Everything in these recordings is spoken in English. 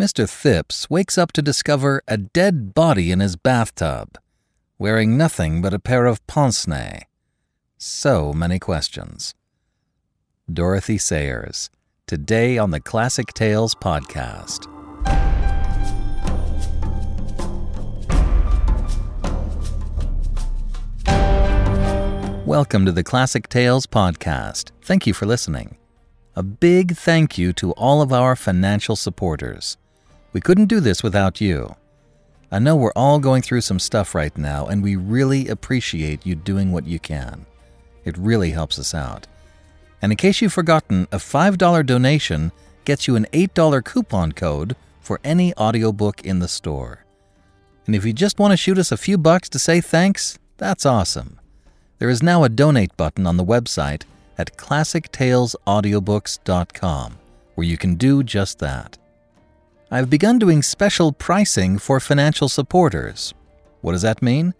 Mr. Thipps wakes up to discover a dead body in his bathtub, wearing nothing but a pair of pince nez. So many questions. Dorothy Sayers, today on the Classic Tales podcast. Welcome to the Classic Tales podcast. Thank you for listening. A big thank you to all of our financial supporters. We couldn't do this without you. I know we're all going through some stuff right now, and we really appreciate you doing what you can. It really helps us out. And in case you've forgotten, a $5 donation gets you an $8 coupon code for any audiobook in the store. And if you just want to shoot us a few bucks to say thanks, that's awesome. There is now a donate button on the website at classictalesaudiobooks.com where you can do just that. I've begun doing special pricing for financial supporters. What does that mean?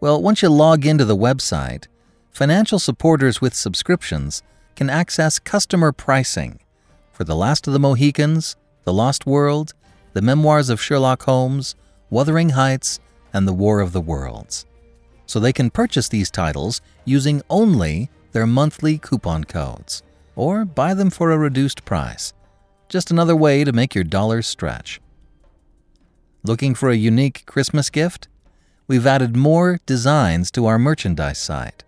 Well, once you log into the website, financial supporters with subscriptions can access customer pricing for The Last of the Mohicans, The Lost World, The Memoirs of Sherlock Holmes, Wuthering Heights, and The War of the Worlds so they can purchase these titles using only their monthly coupon codes, or buy them for a reduced price. Just another way to make your dollars stretch. Looking for a unique Christmas gift? We've added more designs to our merchandise site.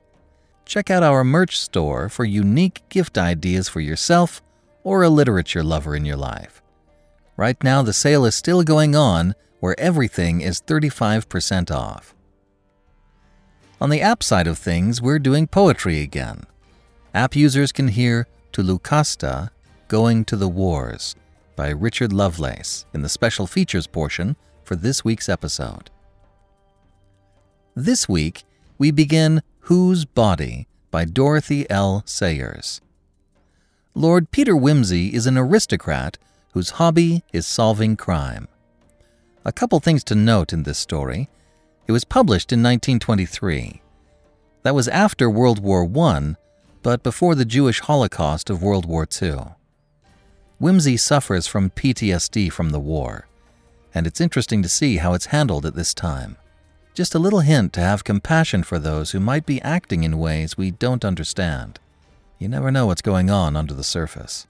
Check out our merch store for unique gift ideas for yourself or a literature lover in your life. Right now, the sale is still going on where everything is 35% off. On the app side of things, we're doing poetry again. App users can hear To Lucasta, Going to the Wars by Richard Lovelace in the special features portion for this week's episode. This week, we begin Whose Body by Dorothy L. Sayers. Lord Peter Wimsey is an aristocrat whose hobby is solving crime. A couple things to note in this story. It was published in 1923. That was after World War I, but before the Jewish Holocaust of World War II. Wimsey suffers from PTSD from the war, and it's interesting to see how it's handled at this time. Just a little hint to have compassion for those who might be acting in ways we don't understand. You never know what's going on under the surface.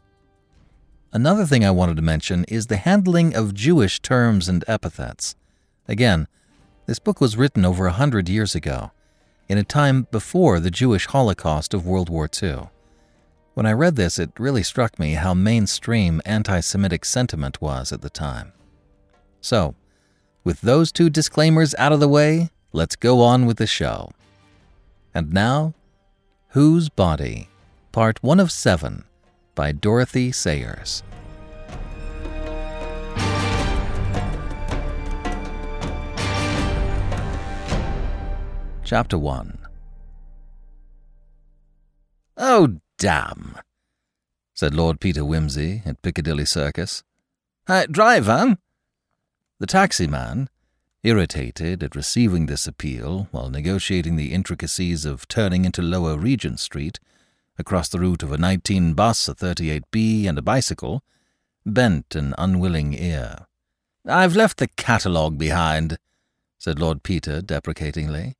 Another thing I wanted to mention is the handling of Jewish terms and epithets. Again, this book was written over a hundred years ago, in a time before the Jewish Holocaust of World War II. When I read this, it really struck me how mainstream anti Semitic sentiment was at the time. So, with those two disclaimers out of the way, let's go on with the show. And now, Whose Body? Part 1 of 7 by Dorothy Sayers. Chapter 1 Oh, damn, said Lord Peter Wimsey at Piccadilly Circus. Hey, driver! The taxi-man, irritated at receiving this appeal while negotiating the intricacies of turning into Lower Regent Street, across the route of a 19 bus, a 38B, and a bicycle, bent an unwilling ear. I've left the catalogue behind, said Lord Peter deprecatingly.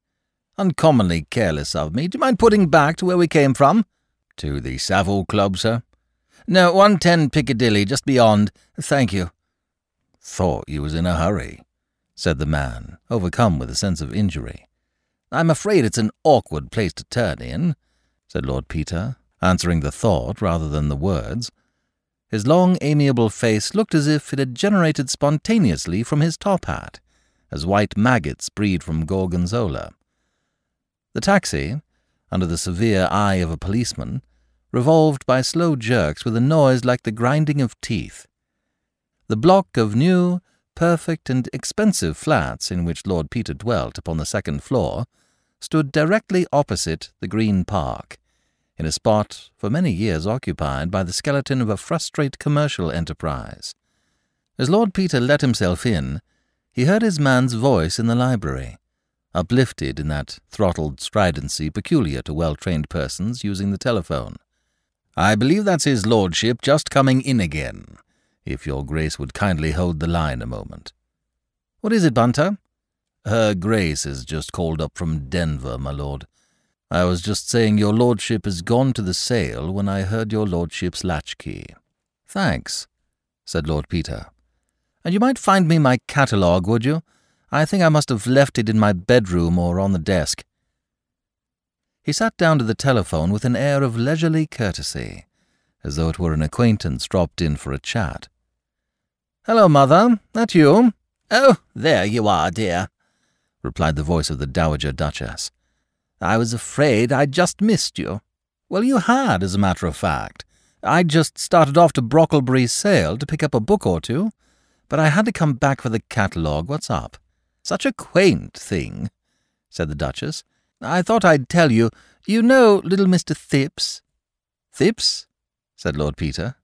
Uncommonly careless of me. Do you mind putting back to where we came from? To the Savile Club, sir? No, 110 Piccadilly, just beyond. Thank you. Thought you was in a hurry, said the man, overcome with a sense of injury. I'm afraid it's an awkward place to turn in, said Lord Peter, answering the thought rather than the words. His long, amiable face looked as if it had generated spontaneously from his top hat, as white maggots breed from gorgonzola. The taxi, under the severe eye of a policeman, revolved by slow jerks with a noise like the grinding of teeth. The block of new, perfect, and expensive flats in which Lord Peter dwelt upon the second floor stood directly opposite the Green Park, in a spot for many years occupied by the skeleton of a frustrate commercial enterprise. As Lord Peter let himself in, he heard his man's voice in the library uplifted in that throttled stridency peculiar to well trained persons using the telephone. I believe that's his lordship just coming in again. if your grace would kindly hold the line a moment. What is it, Bunter? Her grace is just called up from Denver, my lord. I was just saying your lordship has gone to the sale when I heard your lordship's latchkey. Thanks, said Lord Peter. And you might find me my catalogue, would you? I think I must have left it in my bedroom or on the desk. He sat down to the telephone with an air of leisurely courtesy, as though it were an acquaintance dropped in for a chat. Hello, mother. That you? Oh, there you are, dear, replied the voice of the Dowager Duchess. I was afraid I'd just missed you. Well, you had, as a matter of fact. I'd just started off to Brocklebury Sale to pick up a book or two, but I had to come back for the catalogue. What's up? Such a quaint thing, said the Duchess. I thought I'd tell you. You know little Mr. Thipps? Thipps? said Lord Peter.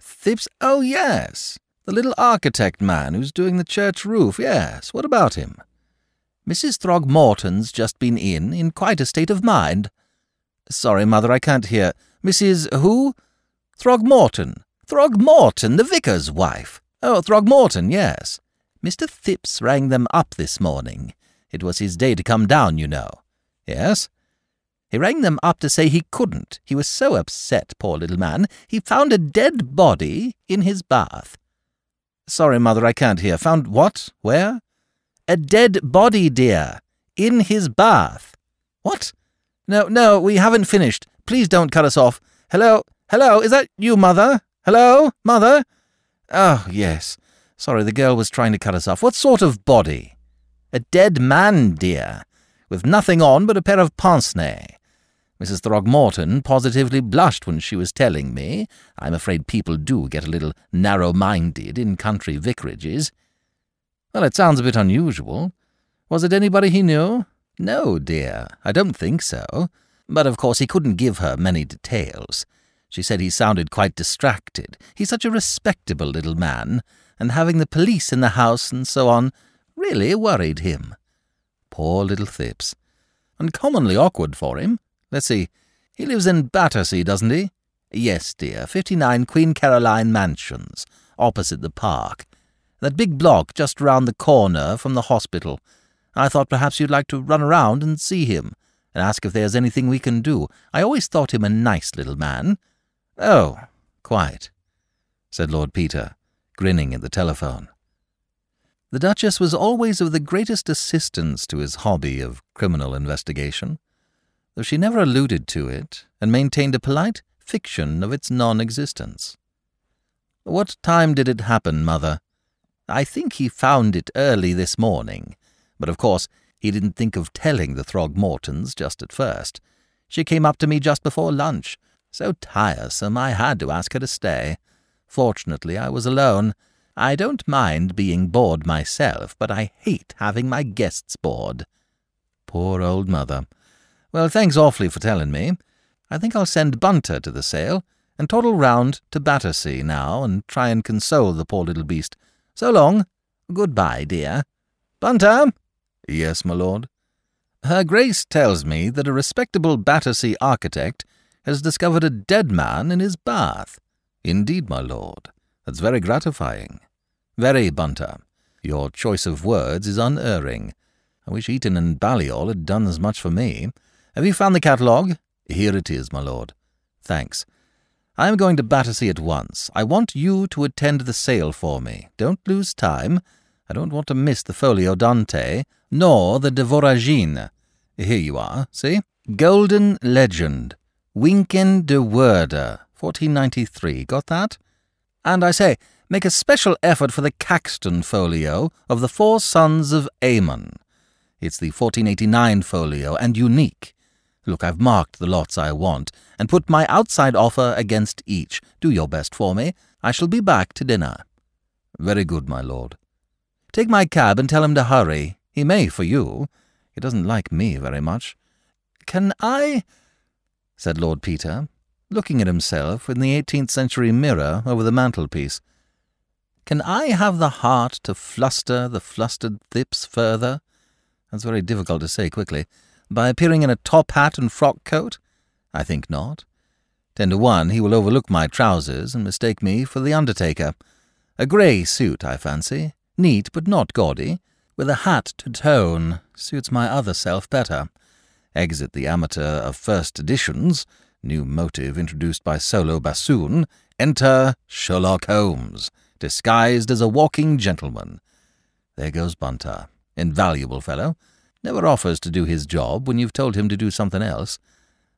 Thipps? Oh, yes. The little architect man who's doing the church roof, yes. What about him? Mrs. Throgmorton's just been in, in quite a state of mind. Sorry, Mother, I can't hear. Mrs. who? Throgmorton. Throgmorton, the vicar's wife. Oh, Throgmorton, yes. Mr. Thipps rang them up this morning. It was his day to come down, you know. Yes? He rang them up to say he couldn't. He was so upset, poor little man. He found a dead body in his bath. Sorry, Mother, I can't hear. Found what? Where? A dead body, dear. In his bath. What? No, no, we haven't finished. Please don't cut us off. Hello? Hello? Is that you, Mother? Hello? Mother? Oh, yes. Sorry, the girl was trying to cut us off. What sort of body? A dead man, dear, with nothing on but a pair of pince nez. Mrs. Throgmorton positively blushed when she was telling me. I'm afraid people do get a little narrow-minded in country vicarages. Well, it sounds a bit unusual. Was it anybody he knew? No, dear, I don't think so. But of course he couldn't give her many details. She said he sounded quite distracted. He's such a respectable little man, and having the police in the house and so on really worried him. Poor little Thipps. Uncommonly awkward for him. Let's see, he lives in Battersea, doesn't he? Yes, dear, 59 Queen Caroline Mansions, opposite the park. That big block just round the corner from the hospital. I thought perhaps you'd like to run around and see him, and ask if there's anything we can do. I always thought him a nice little man. Oh, quite, said Lord Peter, grinning at the telephone. The Duchess was always of the greatest assistance to his hobby of criminal investigation, though she never alluded to it and maintained a polite fiction of its non-existence. What time did it happen, Mother? I think he found it early this morning, but of course he didn't think of telling the Throgmortons just at first. She came up to me just before lunch. So tiresome I had to ask her to stay. Fortunately, I was alone. I don't mind being bored myself, but I hate having my guests bored. Poor old mother. Well, thanks awfully for telling me. I think I'll send Bunter to the sale and toddle round to Battersea now and try and console the poor little beast. So long. Goodbye, dear. Bunter! Yes, my lord. Her Grace tells me that a respectable Battersea architect has discovered a dead man in his bath. Indeed, my lord. That's very gratifying. Very, Bunter. Your choice of words is unerring. I wish Eton and Balliol had done as much for me. Have you found the catalogue? Here it is, my lord. Thanks. I am going to Battersea at once. I want you to attend the sale for me. Don't lose time. I don't want to miss the folio Dante, nor the de Voragine. Here you are, see? Golden Legend. Wynkyn de Worde, 1493. Got that? And I say, make a special effort for the Caxton folio of the Four Sons of Aymon. It's the 1489 folio, and unique. Look, I've marked the lots I want, and put my outside offer against each. Do your best for me. I shall be back to dinner. Very good, my lord. Take my cab and tell him to hurry. He may for you. He doesn't like me very much. Can I? said Lord Peter, looking at himself in the eighteenth century mirror over the mantelpiece. Can I have the heart to fluster the flustered Thipps further? That's very difficult to say quickly. By appearing in a top hat and frock coat? I think not. Ten to one he will overlook my trousers and mistake me for the undertaker. A grey suit, I fancy, neat but not gaudy, with a hat to tone, suits my other self better. Exit the amateur of first editions, new motive introduced by solo bassoon, enter Sherlock Holmes, disguised as a walking gentleman. There goes Bunter, invaluable fellow, never offers to do his job when you've told him to do something else.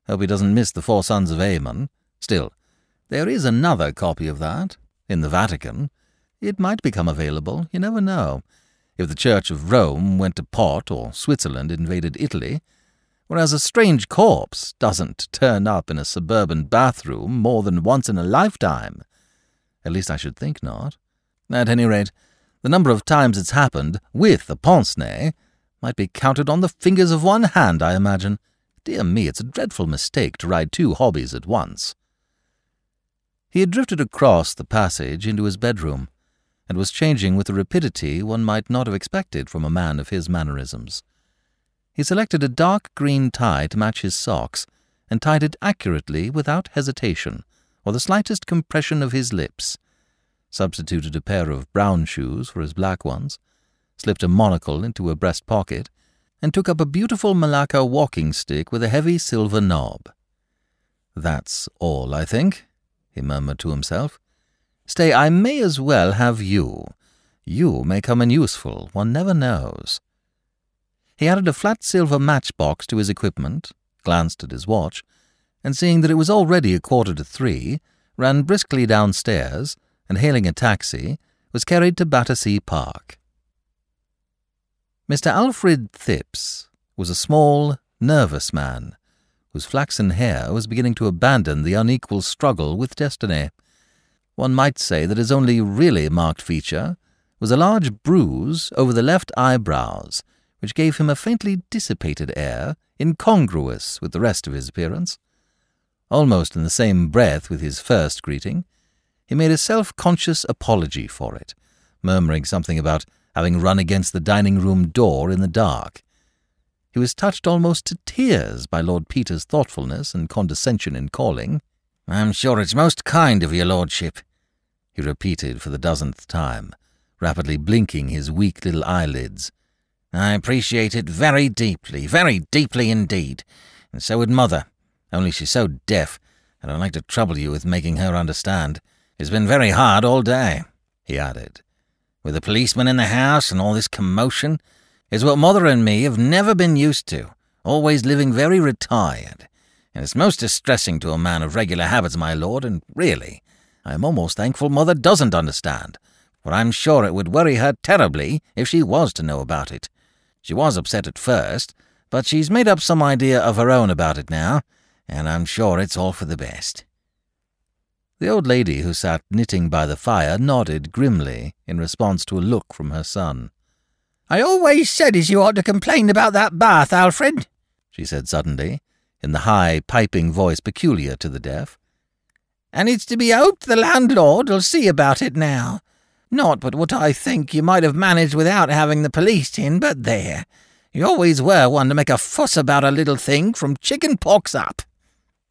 Hope he doesn't miss the Four Sons of Aymon. Still, there is another copy of that, in the Vatican. It might become available, you never know, if the Church of Rome went to pot or Switzerland invaded Italy, whereas a strange corpse doesn't turn up in a suburban bathroom more than once in a lifetime. At least I should think not. At any rate, the number of times it's happened, with a pince nez, might be counted on the fingers of one hand, I imagine. Dear me, it's a dreadful mistake to ride two hobbies at once. He had drifted across the passage into his bedroom, and was changing with a rapidity one might not have expected from a man of his mannerisms. He selected a dark green tie to match his socks, and tied it accurately without hesitation, or the slightest compression of his lips, substituted a pair of brown shoes for his black ones, slipped a monocle into a breast pocket, and took up a beautiful Malacca walking stick with a heavy silver knob. That's all, I think, he murmured to himself. Stay, I may as well have you. You may come in useful, one never knows. He added a flat silver matchbox to his equipment, glanced at his watch, and seeing that it was already a quarter to three, ran briskly downstairs, and hailing a taxi, was carried to Battersea Park. Mr. Alfred Thipps was a small, nervous man, whose flaxen hair was beginning to abandon the unequal struggle with destiny. One might say that his only really marked feature was a large bruise over the left eyebrows, which gave him a faintly dissipated air, incongruous with the rest of his appearance. Almost in the same breath with his first greeting, he made a self-conscious apology for it, murmuring something about having run against the dining room door in the dark. He was touched almost to tears by Lord Peter's thoughtfulness and condescension in calling. I'm sure it's most kind of your lordship, he repeated for the dozenth time, rapidly blinking his weak little eyelids. I appreciate it very deeply, very deeply indeed, and so would Mother, only she's so deaf, and I'd like to trouble you with making her understand. It's been very hard all day, he added, with the policeman in the house and all this commotion, is what mother and me have never been used to, always living very retired. And it's most distressing to a man of regular habits, my lord, and really, I am almost thankful mother doesn't understand, for I'm sure it would worry her terribly if she was to know about it. She was upset at first, but she's made up some idea of her own about it now, and I'm sure it's all for the best. The old lady who sat knitting by the fire nodded grimly in response to a look from her son. I always said as you ought to complain about that bath, Alfred, she said suddenly, in the high, piping voice peculiar to the deaf. And it's to be hoped the landlord'll see about it now. Not but what I think you might have managed without having the police in, but there. You always were one to make a fuss about a little thing from chicken pox up.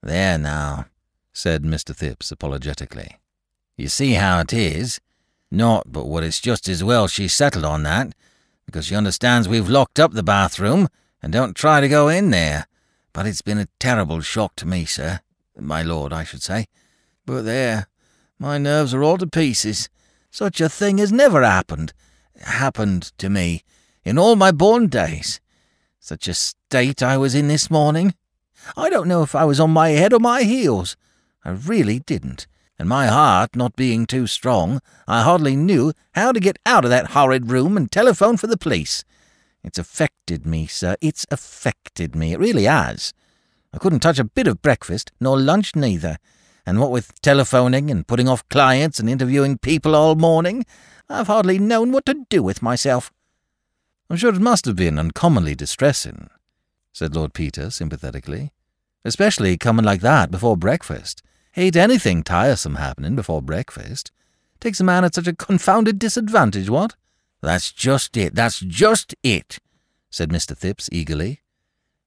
There now, said Mr. Thipps apologetically. You see how it is. Not but what it's just as well she settled on that, because she understands we've locked up the bathroom and don't try to go in there. But it's been a terrible shock to me, sir. My lord, I should say. But there, my nerves are all to pieces. Such a thing has never happened. Happened to me in all my born days. Such a state I was in this morning. I don't know if I was on my head or my heels. I really didn't, and my heart not being too strong, I hardly knew how to get out of that horrid room and telephone for the police. It's affected me, sir. It's affected me. It really has. I couldn't touch a bit of breakfast, nor lunch neither. And what with telephoning and putting off clients and interviewing people all morning, I've hardly known what to do with myself. I'm sure it must have been uncommonly distressing, said Lord Peter sympathetically, especially coming like that before breakfast. Hate anything tiresome happening before breakfast. Takes a man at such a confounded disadvantage, what? That's just it, that's just it, said Mr. Thipps eagerly.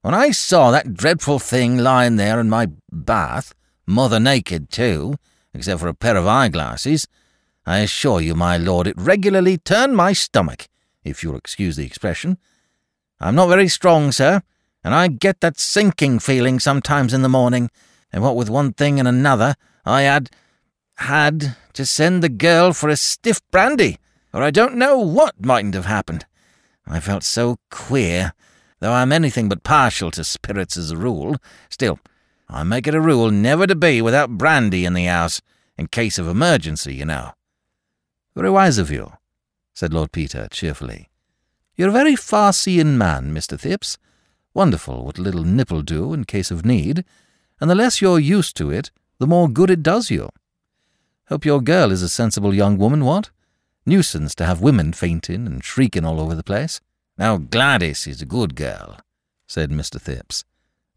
When I saw that dreadful thing lying there in my bath, mother naked too, except for a pair of eyeglasses, I assure you, my lord, it regularly turned my stomach, if you'll excuse the expression. I'm not very strong, sir, and I get that sinking feeling sometimes in the morning, and what with one thing and another, I had had to send the girl for a stiff brandy, or I don't know what mightn't have happened. I felt so queer, though I'm anything but partial to spirits as a rule. Still, I make it a rule never to be without brandy in the house, in case of emergency, you know. Very wise of you, said Lord Peter cheerfully. You're a very far-seeing man, Mr. Thipps. Wonderful what a little nip'll do in case of need, and the less you're used to it, the more good it does you. Hope your girl is a sensible young woman, what? Nuisance to have women fainting and shrieking all over the place. Now Gladys is a good girl, said Mr. Thipps.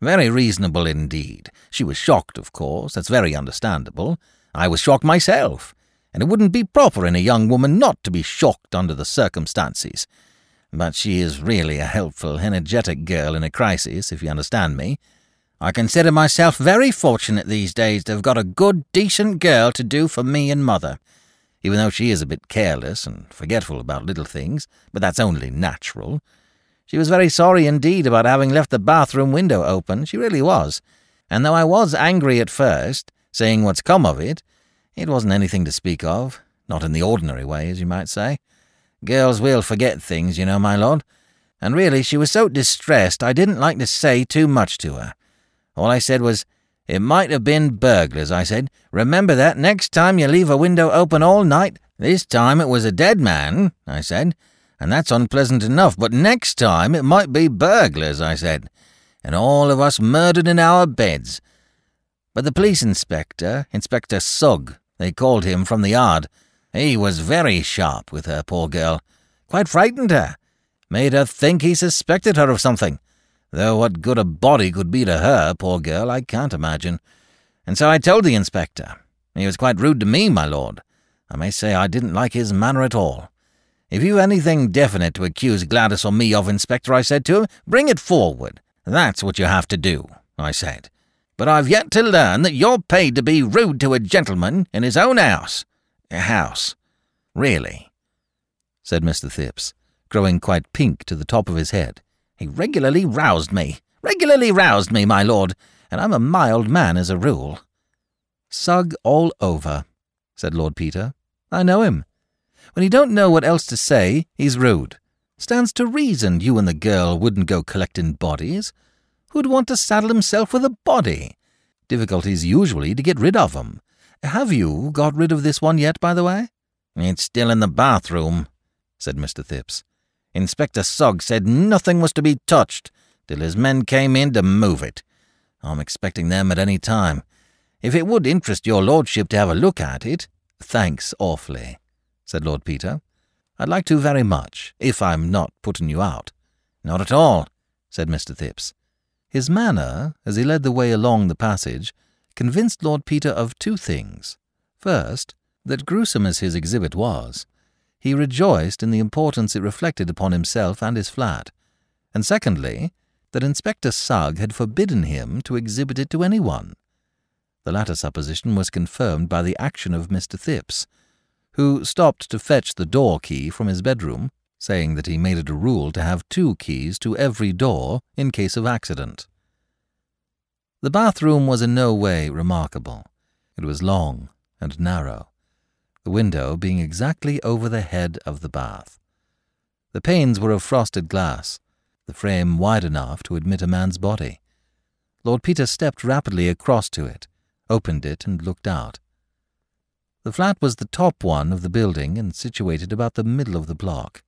Very reasonable indeed. She was shocked, of course. That's very understandable. I was shocked myself, and it wouldn't be proper in a young woman not to be shocked under the circumstances. But she is really a helpful, energetic girl in a crisis, if you understand me. I consider myself very fortunate these days to have got a good, decent girl to do for me and mother, even though she is a bit careless and forgetful about little things, but that's only natural. She was very sorry indeed about having left the bathroom window open, she really was. And though I was angry at first, seeing what's come of it, it wasn't anything to speak of, not in the ordinary way, as you might say. Girls will forget things, you know, my lord. And really, she was so distressed I didn't like to say too much to her. All I said was, It might have been burglars, I said. Remember that next time you leave a window open all night. This time it was a dead man, I said and that's unpleasant enough, but next time it might be burglars, I said, and all of us murdered in our beds. But the police inspector, Inspector Sugg, they called him from the yard, he was very sharp with her, poor girl. Quite frightened her. Made her think he suspected her of something. Though what good a body could be to her, poor girl, I can't imagine. And so I told the inspector. He was quite rude to me, my lord. I may say I didn't like his manner at all. If you've anything definite to accuse Gladys or me of, Inspector, I said to him, bring it forward. That's what you have to do, I said. But I've yet to learn that you're paid to be rude to a gentleman in his own house. House. Really, said Mr. Thipps, growing quite pink to the top of his head. He regularly roused me. Regularly roused me, my lord, and I'm a mild man as a rule. Sugg all over, said Lord Peter. I know him. When he don't know what else to say, he's rude. Stands to reason you and the girl wouldn't go collecting bodies. Who'd want to saddle himself with a body? Difficulties usually to get rid of 'em. Have you got rid of this one yet, by the way? It's still in the bathroom, said Mr. Thipps. Inspector Sugg said nothing was to be touched till his men came in to move it. I'm expecting them at any time. If it would interest your lordship to have a look at it. Thanks awfully said Lord Peter. I'd like to very much, if I'm not putting you out. Not at all, said Mr. Thipps. His manner, as he led the way along the passage, convinced Lord Peter of two things. First, that gruesome as his exhibit was, he rejoiced in the importance it reflected upon himself and his flat, and secondly, that Inspector Sugg had forbidden him to exhibit it to anyone. The latter supposition was confirmed by the action of Mr. Thipps, who stopped to fetch the door key from his bedroom, saying that he made it a rule to have two keys to every door in case of accident. The bathroom was in no way remarkable. It was long and narrow, the window being exactly over the head of the bath. The panes were of frosted glass, the frame wide enough to admit a man's body. Lord Peter stepped rapidly across to it, opened it, and looked out. The flat was the top one of the building and situated about the middle of the block.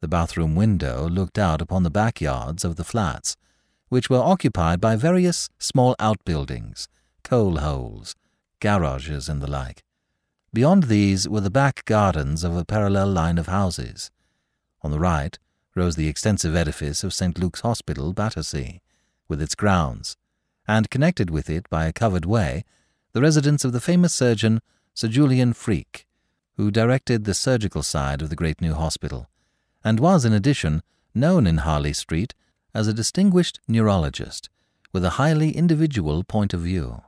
The bathroom window looked out upon the backyards of the flats, which were occupied by various small outbuildings, coal holes, garages, and the like. Beyond these were the back gardens of a parallel line of houses. On the right rose the extensive edifice of St. Luke's Hospital, Battersea, with its grounds, and connected with it by a covered way, the residence of the famous surgeon Sir Julian Freke, who directed the surgical side of the great new hospital, and was, in addition, known in Harley Street as a distinguished neurologist with a highly individual point of view.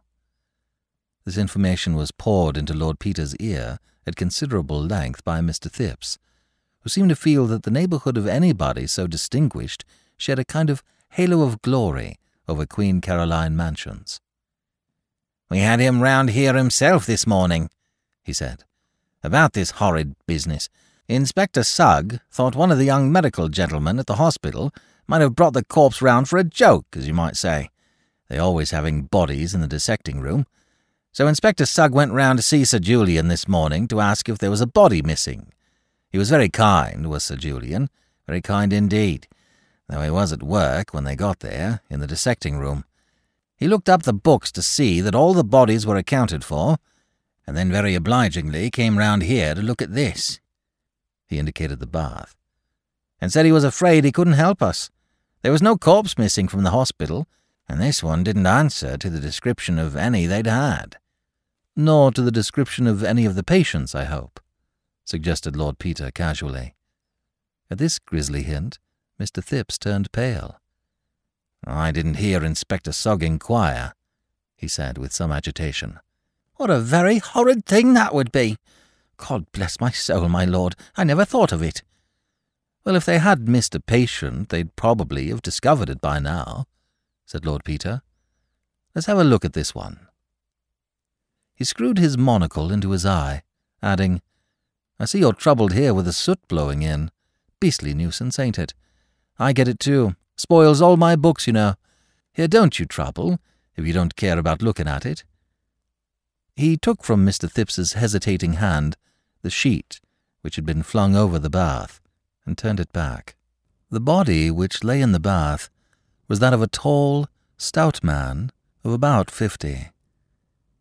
This information was poured into Lord Peter's ear at considerable length by Mr. Thipps, who seemed to feel that the neighbourhood of anybody so distinguished shed a kind of halo of glory over Queen Caroline mansions. We had him round here himself this morning, he said, about this horrid business. Inspector Sugg thought one of the young medical gentlemen at the hospital might have brought the corpse round for a joke, as you might say. They always having bodies in the dissecting room. So Inspector Sugg went round to see Sir Julian this morning to ask if there was a body missing. He was very kind, was Sir Julian, very kind indeed, though he was at work when they got there, in the dissecting room. He looked up the books to see that all the bodies were accounted for, and then very obligingly came round here to look at this. He indicated the bath. And said he was afraid he couldn't help us. There was no corpse missing from the hospital, and this one didn't answer to the description of any they'd had. Nor to the description of any of the patients, I hope, suggested Lord Peter casually. At this grisly hint, Mr. Thipps turned pale. I didn't hear Inspector Sugg inquire, he said with some agitation. What a very horrid thing that would be! God bless my soul, my lord, I never thought of it. Well, if they had missed a patient, they'd probably have discovered it by now, said Lord Peter. Let's have a look at this one. He screwed his monocle into his eye, adding, I see you're troubled here with the soot blowing in. Beastly nuisance, ain't it? I get it too. Spoils all my books, you know. Here, don't you trouble, if you don't care about looking at it. He took from Mr. Thipps's hesitating hand the sheet which had been flung over the bath, and turned it back. The body which lay in the bath was that of a tall, stout man of about fifty.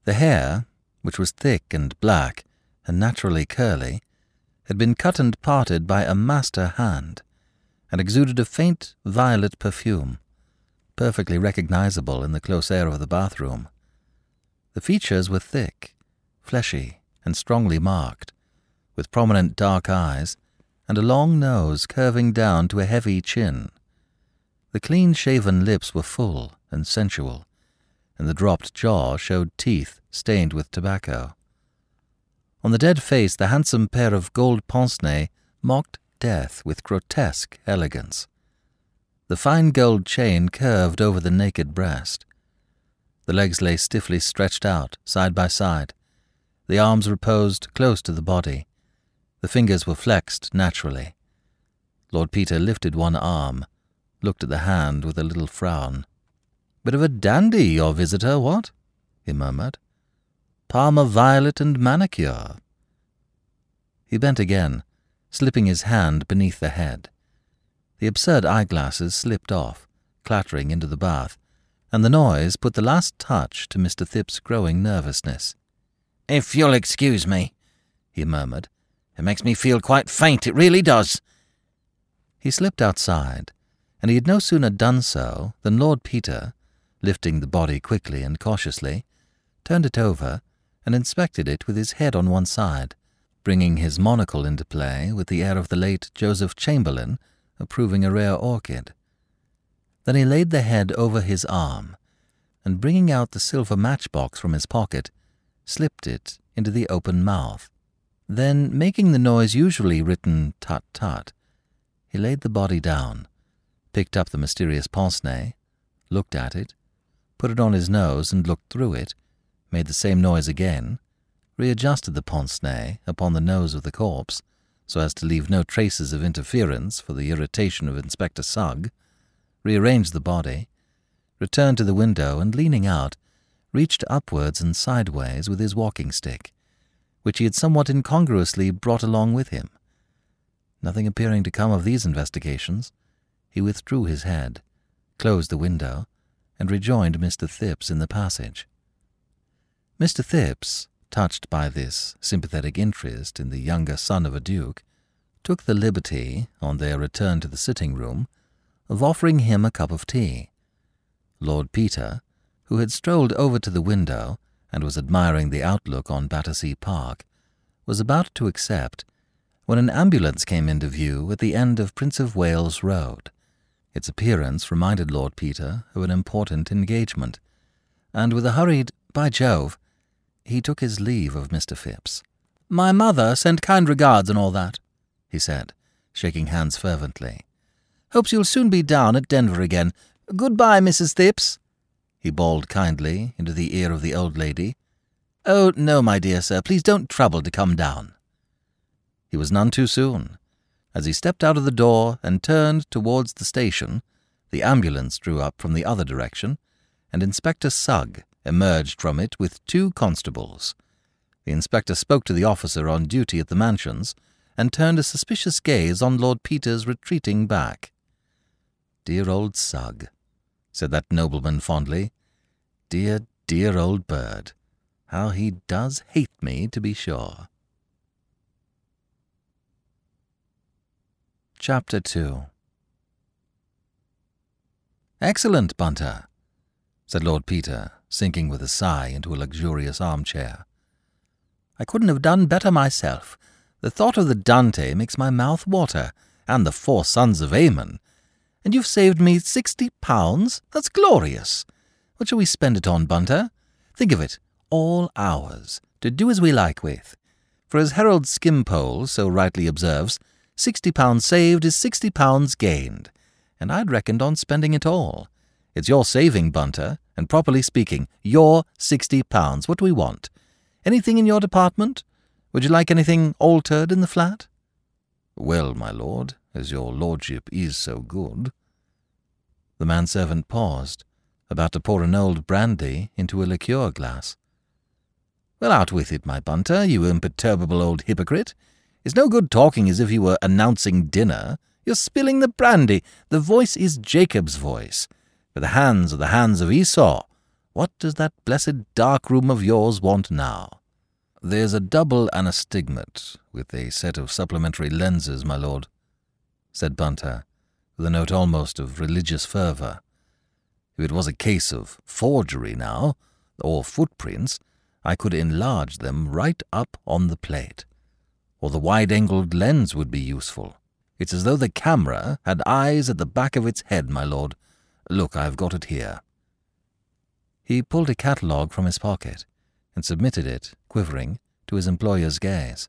The hair, which was thick and black and naturally curly, had been cut and parted by a master hand, and exuded a faint violet perfume, perfectly recognizable in the close air of the bathroom. The features were thick, fleshy, and strongly marked, with prominent dark eyes and a long nose curving down to a heavy chin. The clean shaven lips were full and sensual, and the dropped jaw showed teeth stained with tobacco. On the dead face, the handsome pair of gold pince nez mocked death with grotesque elegance. The fine gold chain curved over the naked breast. The legs lay stiffly stretched out, side by side. The arms reposed close to the body. The fingers were flexed naturally. Lord Peter lifted one arm looked at the hand with a little frown. Bit of a dandy, your visitor, what? he murmured. Parma violet and manicure. He bent again, slipping his hand beneath the head. The absurd eyeglasses slipped off, clattering into the bath, and the noise put the last touch to Mr. Thipps' growing nervousness. If you'll excuse me, he murmured. It makes me feel quite faint, it really does. He slipped outside, and he had no sooner done so than Lord Peter, lifting the body quickly and cautiously, turned it over and inspected it with his head on one side, bringing his monocle into play with the air of the late Joseph Chamberlain approving a rare orchid. Then he laid the head over his arm, and bringing out the silver matchbox from his pocket, slipped it into the open mouth. Then, making the noise usually written tut tut, he laid the body down picked up the mysterious pince nez, looked at it, put it on his nose and looked through it, made the same noise again, readjusted the pince nez upon the nose of the corpse, so as to leave no traces of interference for the irritation of Inspector Sugg, rearranged the body, returned to the window, and leaning out, reached upwards and sideways with his walking stick, which he had somewhat incongruously brought along with him. Nothing appearing to come of these investigations, he withdrew his head, closed the window, and rejoined Mr. Thipps in the passage. Mr. Thipps, touched by this sympathetic interest in the younger son of a duke, took the liberty, on their return to the sitting room, of offering him a cup of tea. Lord Peter, who had strolled over to the window and was admiring the outlook on Battersea Park, was about to accept when an ambulance came into view at the end of Prince of Wales Road. Its appearance reminded Lord Peter of an important engagement, and with a hurried, by Jove, he took his leave of Mr. Thipps. My mother sent kind regards and all that, he said, shaking hands fervently. Hopes you'll soon be down at Denver again. Goodbye, Mrs. Thipps, he bawled kindly into the ear of the old lady. Oh, no, my dear sir, please don't trouble to come down. He was none too soon. As he stepped out of the door and turned towards the station, the ambulance drew up from the other direction, and Inspector Sugg emerged from it with two constables. The inspector spoke to the officer on duty at the mansions and turned a suspicious gaze on Lord Peter's retreating back. Dear old Sugg, said that nobleman fondly. Dear, dear old bird. How he does hate me, to be sure. Chapter 2 Excellent, Bunter, said Lord Peter, sinking with a sigh into a luxurious armchair. I couldn't have done better myself. The thought of the Dante makes my mouth water, and the four sons of Aymon. And you've saved me sixty pounds? That's glorious. What shall we spend it on, Bunter? Think of it, all ours, to do as we like with. For as Harold Skimpole so rightly observes, sixty pounds saved is sixty pounds gained, and I'd reckoned on spending it all. It's your saving, Bunter, and properly speaking, your sixty pounds. What do we want? Anything in your department? Would you like anything altered in the flat? Well, my lord, as your lordship is so good. The manservant paused, about to pour an old brandy into a liqueur glass. Well, out with it, my bunter, you imperturbable old hypocrite. It's no good talking as if you were announcing dinner. You're spilling the brandy. The voice is Jacob's voice, but the hands are the hands of Esau. What does that blessed dark room of yours want now? There's a double anastigmat, with a set of supplementary lenses, my lord, said Bunter, with a note almost of religious fervour. If it was a case of forgery now, or footprints, I could enlarge them right up on the plate. Or the wide-angled lens would be useful. It's as though the camera had eyes at the back of its head, my lord. Look, I've got it here. He pulled a catalogue from his pocket and submitted it, quivering, to his employer's gaze.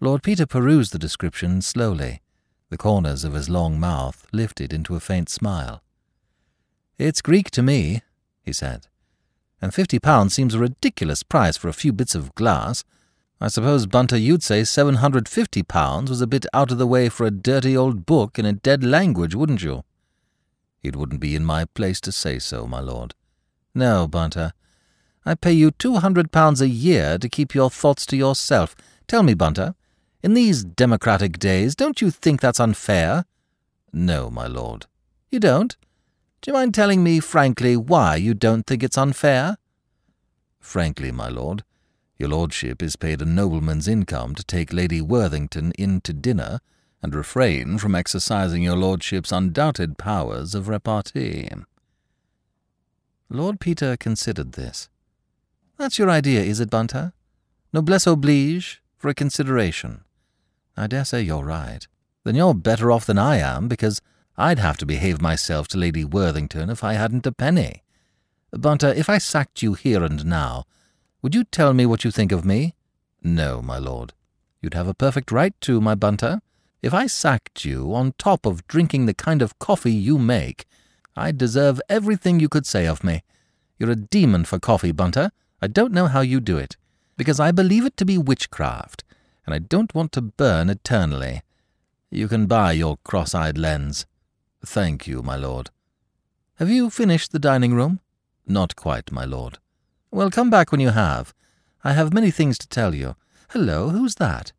Lord Peter perused the description slowly. The corners of his long mouth lifted into a faint smile. It's Greek to me, he said, and fifty pounds seems a ridiculous price for a few bits of glass. I suppose, Bunter, you'd say seven hundred fifty pounds was a bit out of the way for a dirty old book in a dead language, wouldn't you? It wouldn't be in my place to say so, my lord. No, Bunter. I pay you two hundred pounds a year to keep your thoughts to yourself. Tell me, Bunter, in these democratic days, don't you think that's unfair? No, my lord. You don't? Do you mind telling me frankly why you don't think it's unfair? Frankly, my lord, your lordship is paid a nobleman's income to take Lady Worthington in to dinner and refrain from exercising your lordship's undoubted powers of repartee. Lord Peter considered this. That's your idea, is it, Bunter? Noblesse oblige for a consideration. I dare say you're right. Then you're better off than I am, because I'd have to behave myself to Lady Worthington if I hadn't a penny. Bunter, uh, if I sacked you here and now, would you tell me what you think of me? No, my lord. You'd have a perfect right to, my Bunter. If I sacked you on top of drinking the kind of coffee you make, I'd deserve everything you could say of me. You're a demon for coffee, Bunter. I don't know how you do it, because I believe it to be witchcraft, and I don't want to burn eternally. You can buy your cross-eyed lens. Thank you, my lord. Have you finished the dining room? Not quite, my lord. Well, come back when you have. I have many things to tell you. Hello, who's that?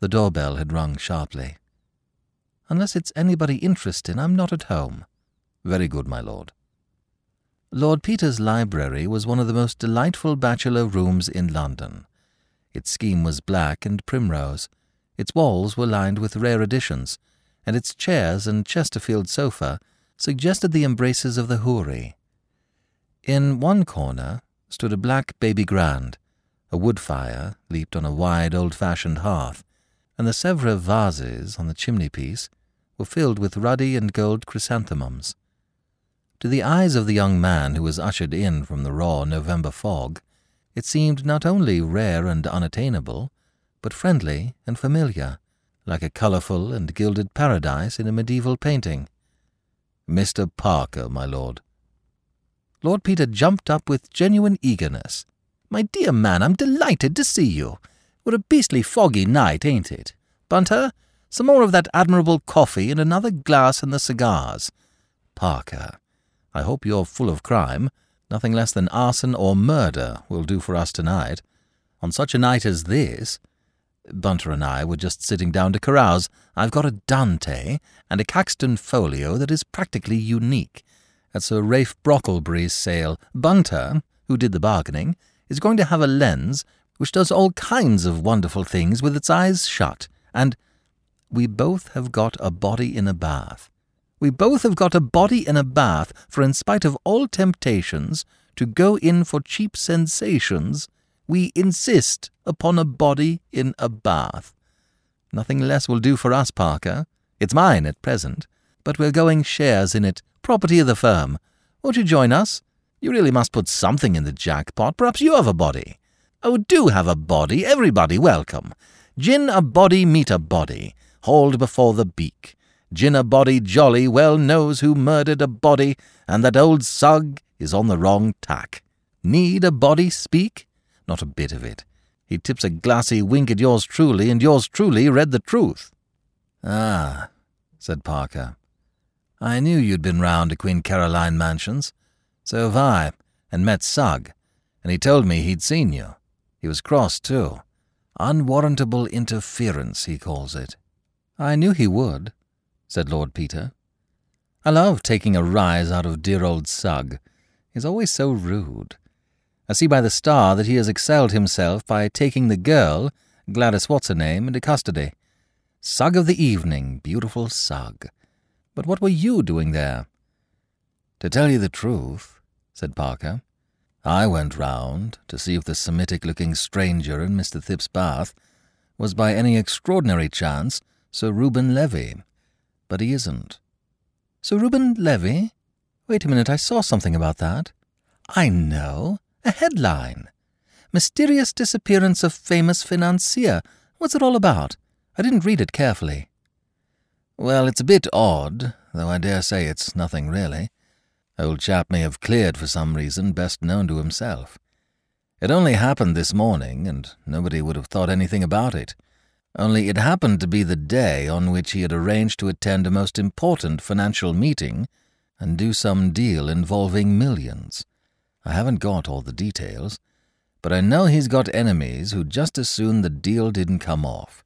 The doorbell had rung sharply. Unless it's anybody interesting, I'm not at home. Very good, my lord. Lord Peter's library was one of the most delightful bachelor rooms in London. Its scheme was black and primrose. Its walls were lined with rare editions, and its chairs and Chesterfield sofa suggested the embraces of the Houri. In one corner stood a black baby grand. A wood fire leaped on a wide, old-fashioned hearth, and the Sèvres vases on the chimney-piece were filled with ruddy and gold chrysanthemums. To the eyes of the young man who was ushered in from the raw November fog, It seemed not only rare and unattainable, but friendly and familiar, like a colourful and gilded paradise in a medieval painting. Mr. Parker, my lord. Lord Peter jumped up with genuine eagerness. My dear man, I'm delighted to see you. What a beastly foggy night, ain't it? Bunter, some more of that admirable coffee and another glass and the cigars. Parker, I hope you're full of crime. Nothing less than arson or murder will do for us tonight. On such a night as this, Bunter and I were just sitting down to carouse. I've got a Dante and a Caxton folio that is practically unique. At Sir Ralph Brocklebury's sale, Bunter, who did the bargaining, is going to have a lens which does all kinds of wonderful things with its eyes shut, and we both have got a body in a bath. We both have got a body in a bath, for in spite of all temptations to go in for cheap sensations, we insist upon a body in a bath. Nothing less will do for us, Parker. It's mine at present, but we're going shares in it, property of the firm. Won't you join us? You really must put something in the jackpot. Perhaps you have a body. Oh, do have a body. Everybody welcome. Gin a body, meet a body. Hauled before the beak. Gin a body jolly well knows who murdered a body, and that old Sugg is on the wrong tack. Need a body speak? Not a bit of it. He tips a glassy wink at yours truly, and yours truly read the truth. Ah, said Parker. I knew you'd been round to Queen Caroline Mansions. So have I, and met Sugg, and he told me he'd seen you. He was cross, too. Unwarrantable interference, he calls it. I knew he would, said Lord Peter. I love taking a rise out of dear old Sugg. He's always so rude. I see by the star that he has excelled himself by taking the girl, Gladys what's her name, into custody. Sugg of the evening, beautiful Sugg. But what were you doing there? To tell you the truth, said Parker, I went round to see if the Semitic-looking stranger in Mr. Thipps' bath was by any extraordinary chance Sir Reuben Levy, but he isn't. Sir Reuben Levy? Wait a minute, I saw something about that. I know. A headline. Mysterious disappearance of famous financier. What's it all about? I didn't read it carefully. Well, it's a bit odd, though I dare say it's nothing really. Old chap may have cleared for some reason best known to himself. It only happened this morning, and nobody would have thought anything about it. Only it happened to be the day on which he had arranged to attend a most important financial meeting and do some deal involving millions. I haven't got all the details, but I know he's got enemies who'd just as soon the deal didn't come off.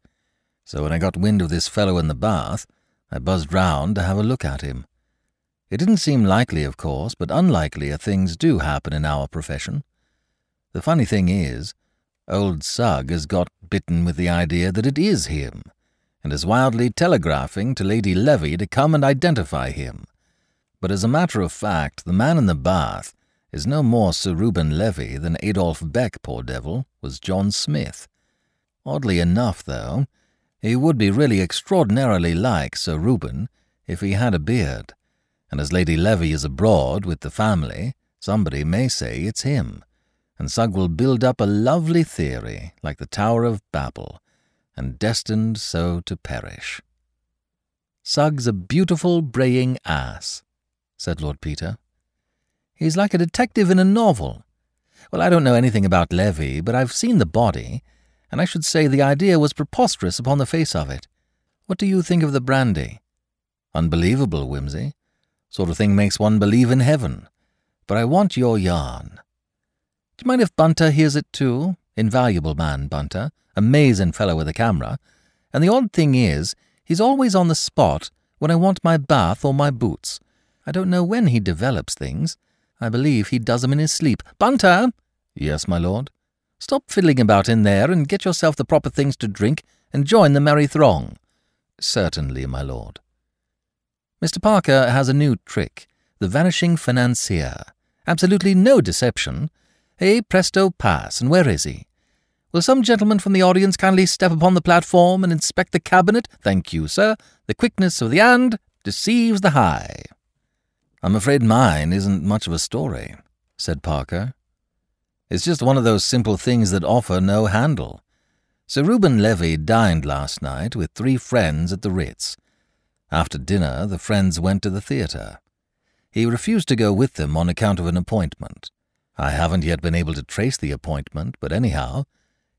So when I got wind of this fellow in the bath, I buzzed round to have a look at him. It didn't seem likely, of course, but unlikelier things do happen in our profession. The funny thing is, Old Sugg has got bitten with the idea that it is him, and is wildly telegraphing to Lady Levy to come and identify him. But as a matter of fact, the man in the bath is no more Sir Reuben Levy than Adolph Beck, poor devil, was John Smith. Oddly enough, though, he would be really extraordinarily like Sir Reuben if he had a beard, and as Lady Levy is abroad with the family, somebody may say it's him and Sugg will build up a lovely theory like the Tower of Babel, and destined so to perish. Sugg's a beautiful braying ass, said Lord Peter. He's like a detective in a novel. Well, I don't know anything about Levy, but I've seen the body, and I should say the idea was preposterous upon the face of it. What do you think of the brandy? Unbelievable, Wimsey. Sort of thing makes one believe in heaven. But I want your yarn. Do you mind if Bunter hears it too? Invaluable man, Bunter. Amazing fellow with a camera. And the odd thing is, he's always on the spot when I want my bath or my boots. I don't know when he develops things. I believe he does them in his sleep. Bunter! Yes, my lord? Stop fiddling about in there and get yourself the proper things to drink and join the merry throng. Certainly, my lord. Mr. Parker has a new trick, the vanishing financier. Absolutely no deception. Hey, presto, pass, and where is he? Will some gentleman from the audience kindly step upon the platform and inspect the cabinet? Thank you, sir. The quickness of the hand deceives the high. I'm afraid mine isn't much of a story, said Parker. It's just one of those simple things that offer no handle. Sir Reuben Levy dined last night with three friends at the Ritz. After dinner, the friends went to the theatre. He refused to go with them on account of an appointment. I haven't yet been able to trace the appointment, but anyhow,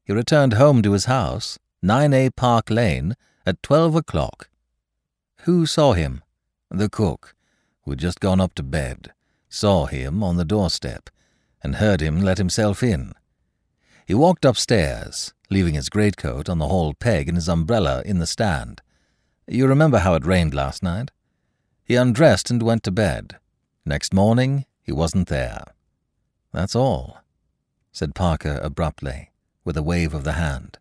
he returned home to his house, 9A Park Lane, at twelve o'clock. Who saw him? The cook, who had just gone up to bed, saw him on the doorstep and heard him let himself in. He walked upstairs, leaving his greatcoat on the hall peg and his umbrella in the stand. You remember how it rained last night? He undressed and went to bed. Next morning, he wasn't there. That's all, said Parker abruptly, with a wave of the hand.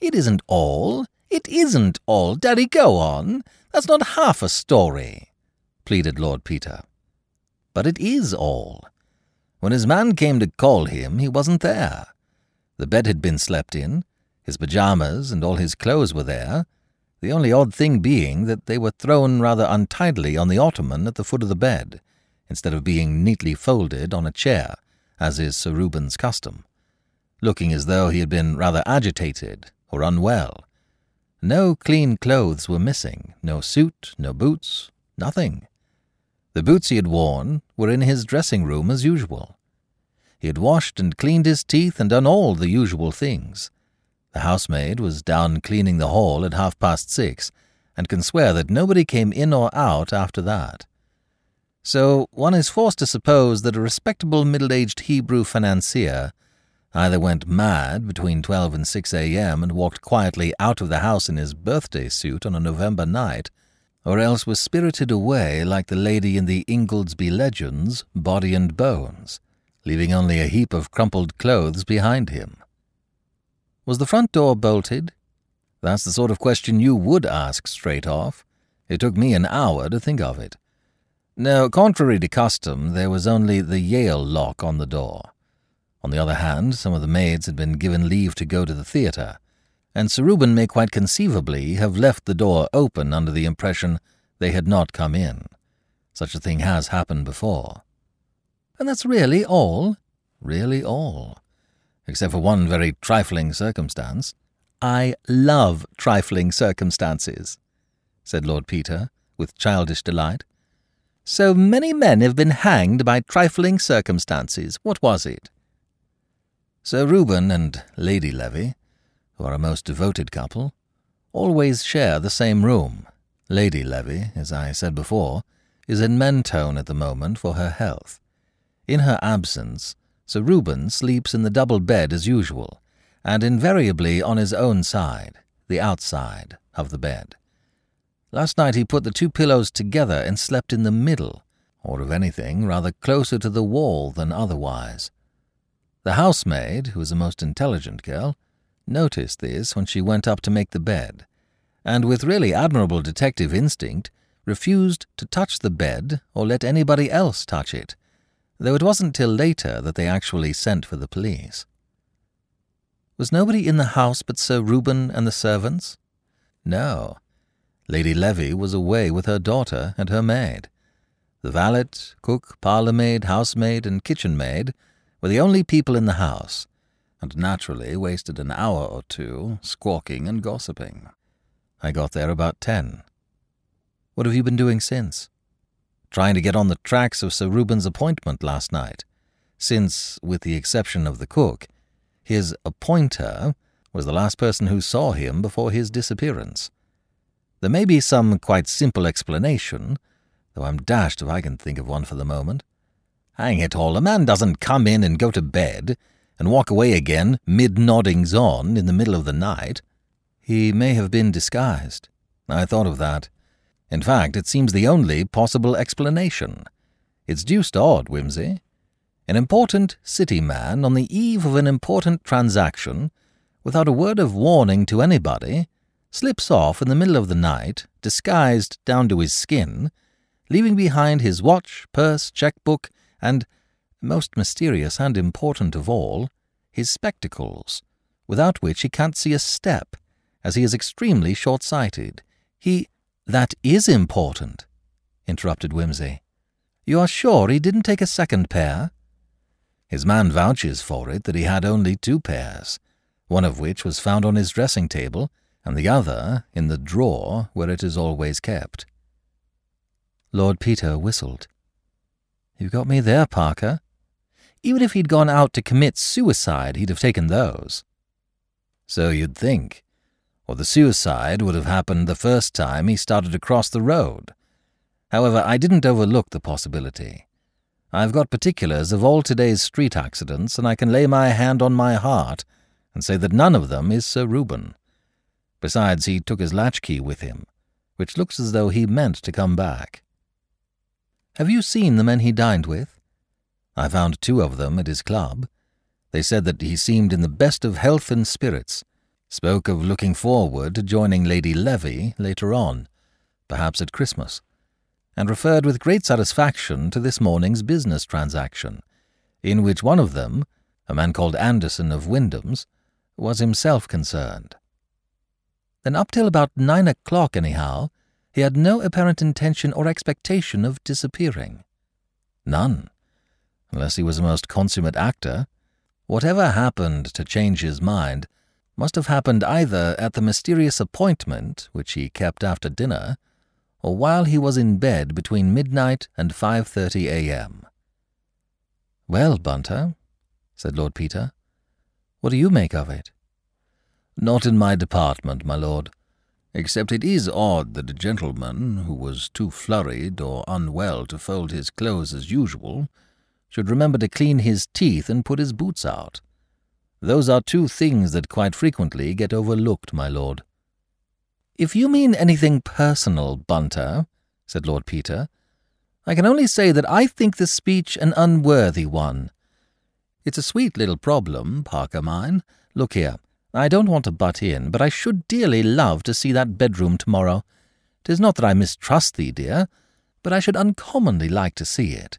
It isn't all. It isn't all. Daddy, go on. That's not half a story, pleaded Lord Peter. But it is all. When his man came to call him, he wasn't there. The bed had been slept in, his pyjamas and all his clothes were there, the only odd thing being that they were thrown rather untidily on the ottoman at the foot of the bed, instead of being neatly folded on a chair, as is Sir Reuben's custom, looking as though he had been rather agitated or unwell. No clean clothes were missing, no suit, no boots, nothing. The boots he had worn were in his dressing room as usual. He had washed and cleaned his teeth and done all the usual things. The housemaid was down cleaning the hall at half past six, and can swear that nobody came in or out after that. So one is forced to suppose that a respectable middle-aged Hebrew financier either went mad between 12 and 6 a.m. and walked quietly out of the house in his birthday suit on a November night, or else was spirited away like the lady in the Ingoldsby Legends, body and bones, leaving only a heap of crumpled clothes behind him. Was the front door bolted? That's the sort of question you would ask straight off. It took me an hour to think of it. No, contrary to custom, there was only the Yale lock on the door. On the other hand, some of the maids had been given leave to go to the theatre, and Sir Reuben may quite conceivably have left the door open under the impression they had not come in. Such a thing has happened before. And that's really all? Really all. Except for one very trifling circumstance. I love trifling circumstances, said Lord Peter, with childish delight. So many men have been hanged by trifling circumstances. What was it? Sir Reuben and Lady Levy who are a most devoted couple, always share the same room. Lady Levy, as I said before, is in Mentone at the moment for her health. In her absence, Sir Reuben sleeps in the double bed as usual, and invariably on his own side, the outside, of the bed. Last night he put the two pillows together and slept in the middle, or if anything, rather closer to the wall than otherwise. The housemaid, who is a most intelligent girl, noticed this when she went up to make the bed, and with really admirable detective instinct, refused to touch the bed or let anybody else touch it, though it wasn't till later that they actually sent for the police. Was nobody in the house but Sir Reuben and the servants? No. Lady Levy was away with her daughter and her maid. The valet, cook, parlour-maid, housemaid, and kitchen-maid were the only people in the house, and naturally wasted an hour or two squawking and gossiping. I got there about ten. What have you been doing since? Trying to get on the tracks of Sir Reuben's appointment last night, since, with the exception of the cook, his appointer was the last person who saw him before his disappearance. There may be some quite simple explanation, though I'm dashed if I can think of one for the moment. Hang it all, a man doesn't come in and go to bed and walk away again, mid-noddings on, in the middle of the night. He may have been disguised. I thought of that. In fact, it seems the only possible explanation. It's deuced odd, Wimsey. An important city man on the eve of an important transaction, without a word of warning to anybody, slips off in the middle of the night, disguised down to his skin, leaving behind his watch, purse, cheque-book, and most mysterious and important of all, his spectacles, without which he can't see a step, as he is extremely short-sighted. He— That is important, interrupted Wimsey. You are sure he didn't take a second pair? His man vouches for it that he had only two pairs, one of which was found on his dressing table, and the other in the drawer where it is always kept. Lord Peter whistled. You've got me there, Parker. Even if he'd gone out to commit suicide, he'd have taken those. So you'd think. Or the suicide would have happened the first time he started to cross the road. However, I didn't overlook the possibility. I've got particulars of all today's street accidents, and I can lay my hand on my heart and say that none of them is Sir Reuben. Besides, he took his latchkey with him, which looks as though he meant to come back. Have you seen the men he dined with? I found two of them at his club. They said that he seemed in the best of health and spirits, spoke of looking forward to joining Lady Levy later on, perhaps at Christmas, and referred with great satisfaction to this morning's business transaction, in which one of them, a man called Anderson of Wyndham's, was himself concerned. Then up till about nine o'clock, anyhow, he had no apparent intention or expectation of disappearing. None, unless he was a most consummate actor. Whatever happened to change his mind must have happened either at the mysterious appointment which he kept after dinner, or while he was in bed between midnight and 5.30 a.m. Well, Bunter, said Lord Peter, what do you make of it? Not in my department, my lord. Except it is odd that a gentleman who was too flurried or unwell to fold his clothes as usual should remember to clean his teeth and put his boots out. Those are two things that quite frequently get overlooked, my lord. If you mean anything personal, Bunter, said Lord Peter, I can only say that I think the speech an unworthy one. It's a sweet little problem, Parker mine. Look here, I don't want to butt in, but I should dearly love to see that bedroom tomorrow. Tis not that I mistrust thee, dear, but I should uncommonly like to see it.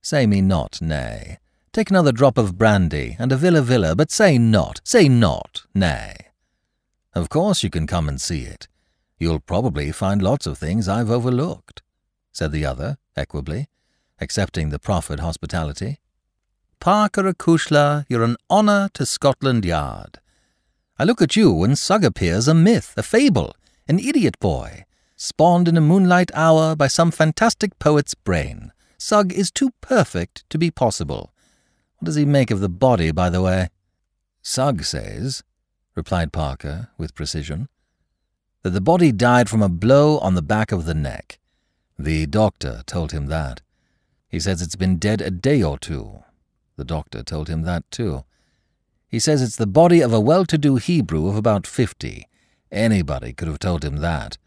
Say me not nay. Take another drop of brandy and a villa villa, but say not, say not nay. Of course you can come and see it. You'll probably find lots of things I've overlooked, said the other, equably, accepting the proffered hospitality. Parker Acushla, you're an honour to Scotland Yard. I look at you, and Sugg appears a myth, a fable, an idiot boy, spawned in a moonlight hour by some fantastic poet's brain. Sugg is too perfect to be possible. What does he make of the body, by the way? Sugg says, replied Parker with precision, that the body died from a blow on the back of the neck. The doctor told him that. He says it's been dead a day or two. The doctor told him that, too. He says it's the body of a well-to-do Hebrew of about fifty. Anybody could have told him that.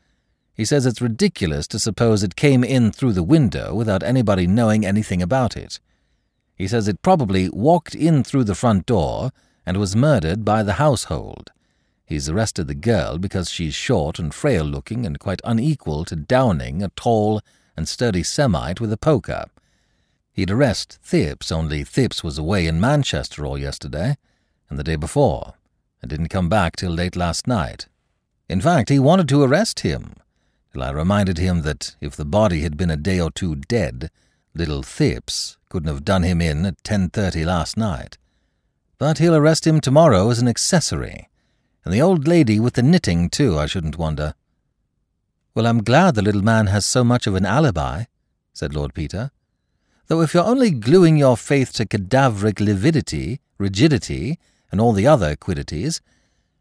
He says it's ridiculous to suppose it came in through the window without anybody knowing anything about it. He says it probably walked in through the front door and was murdered by the household. He's arrested the girl because she's short and frail-looking and quite unequal to downing a tall and sturdy Semite with a poker. He'd arrest Thipps, only Thipps was away in Manchester all yesterday and the day before, and didn't come back till late last night. In fact, he wanted to arrest him, till I reminded him that if the body had been a day or two dead, little Thipps couldn't have done him in at 10.30 last night. But he'll arrest him tomorrow as an accessory, and the old lady with the knitting, too, I shouldn't wonder. Well, I'm glad the little man has so much of an alibi, said Lord Peter. Though if you're only gluing your faith to cadaveric lividity, rigidity, and all the other quiddities,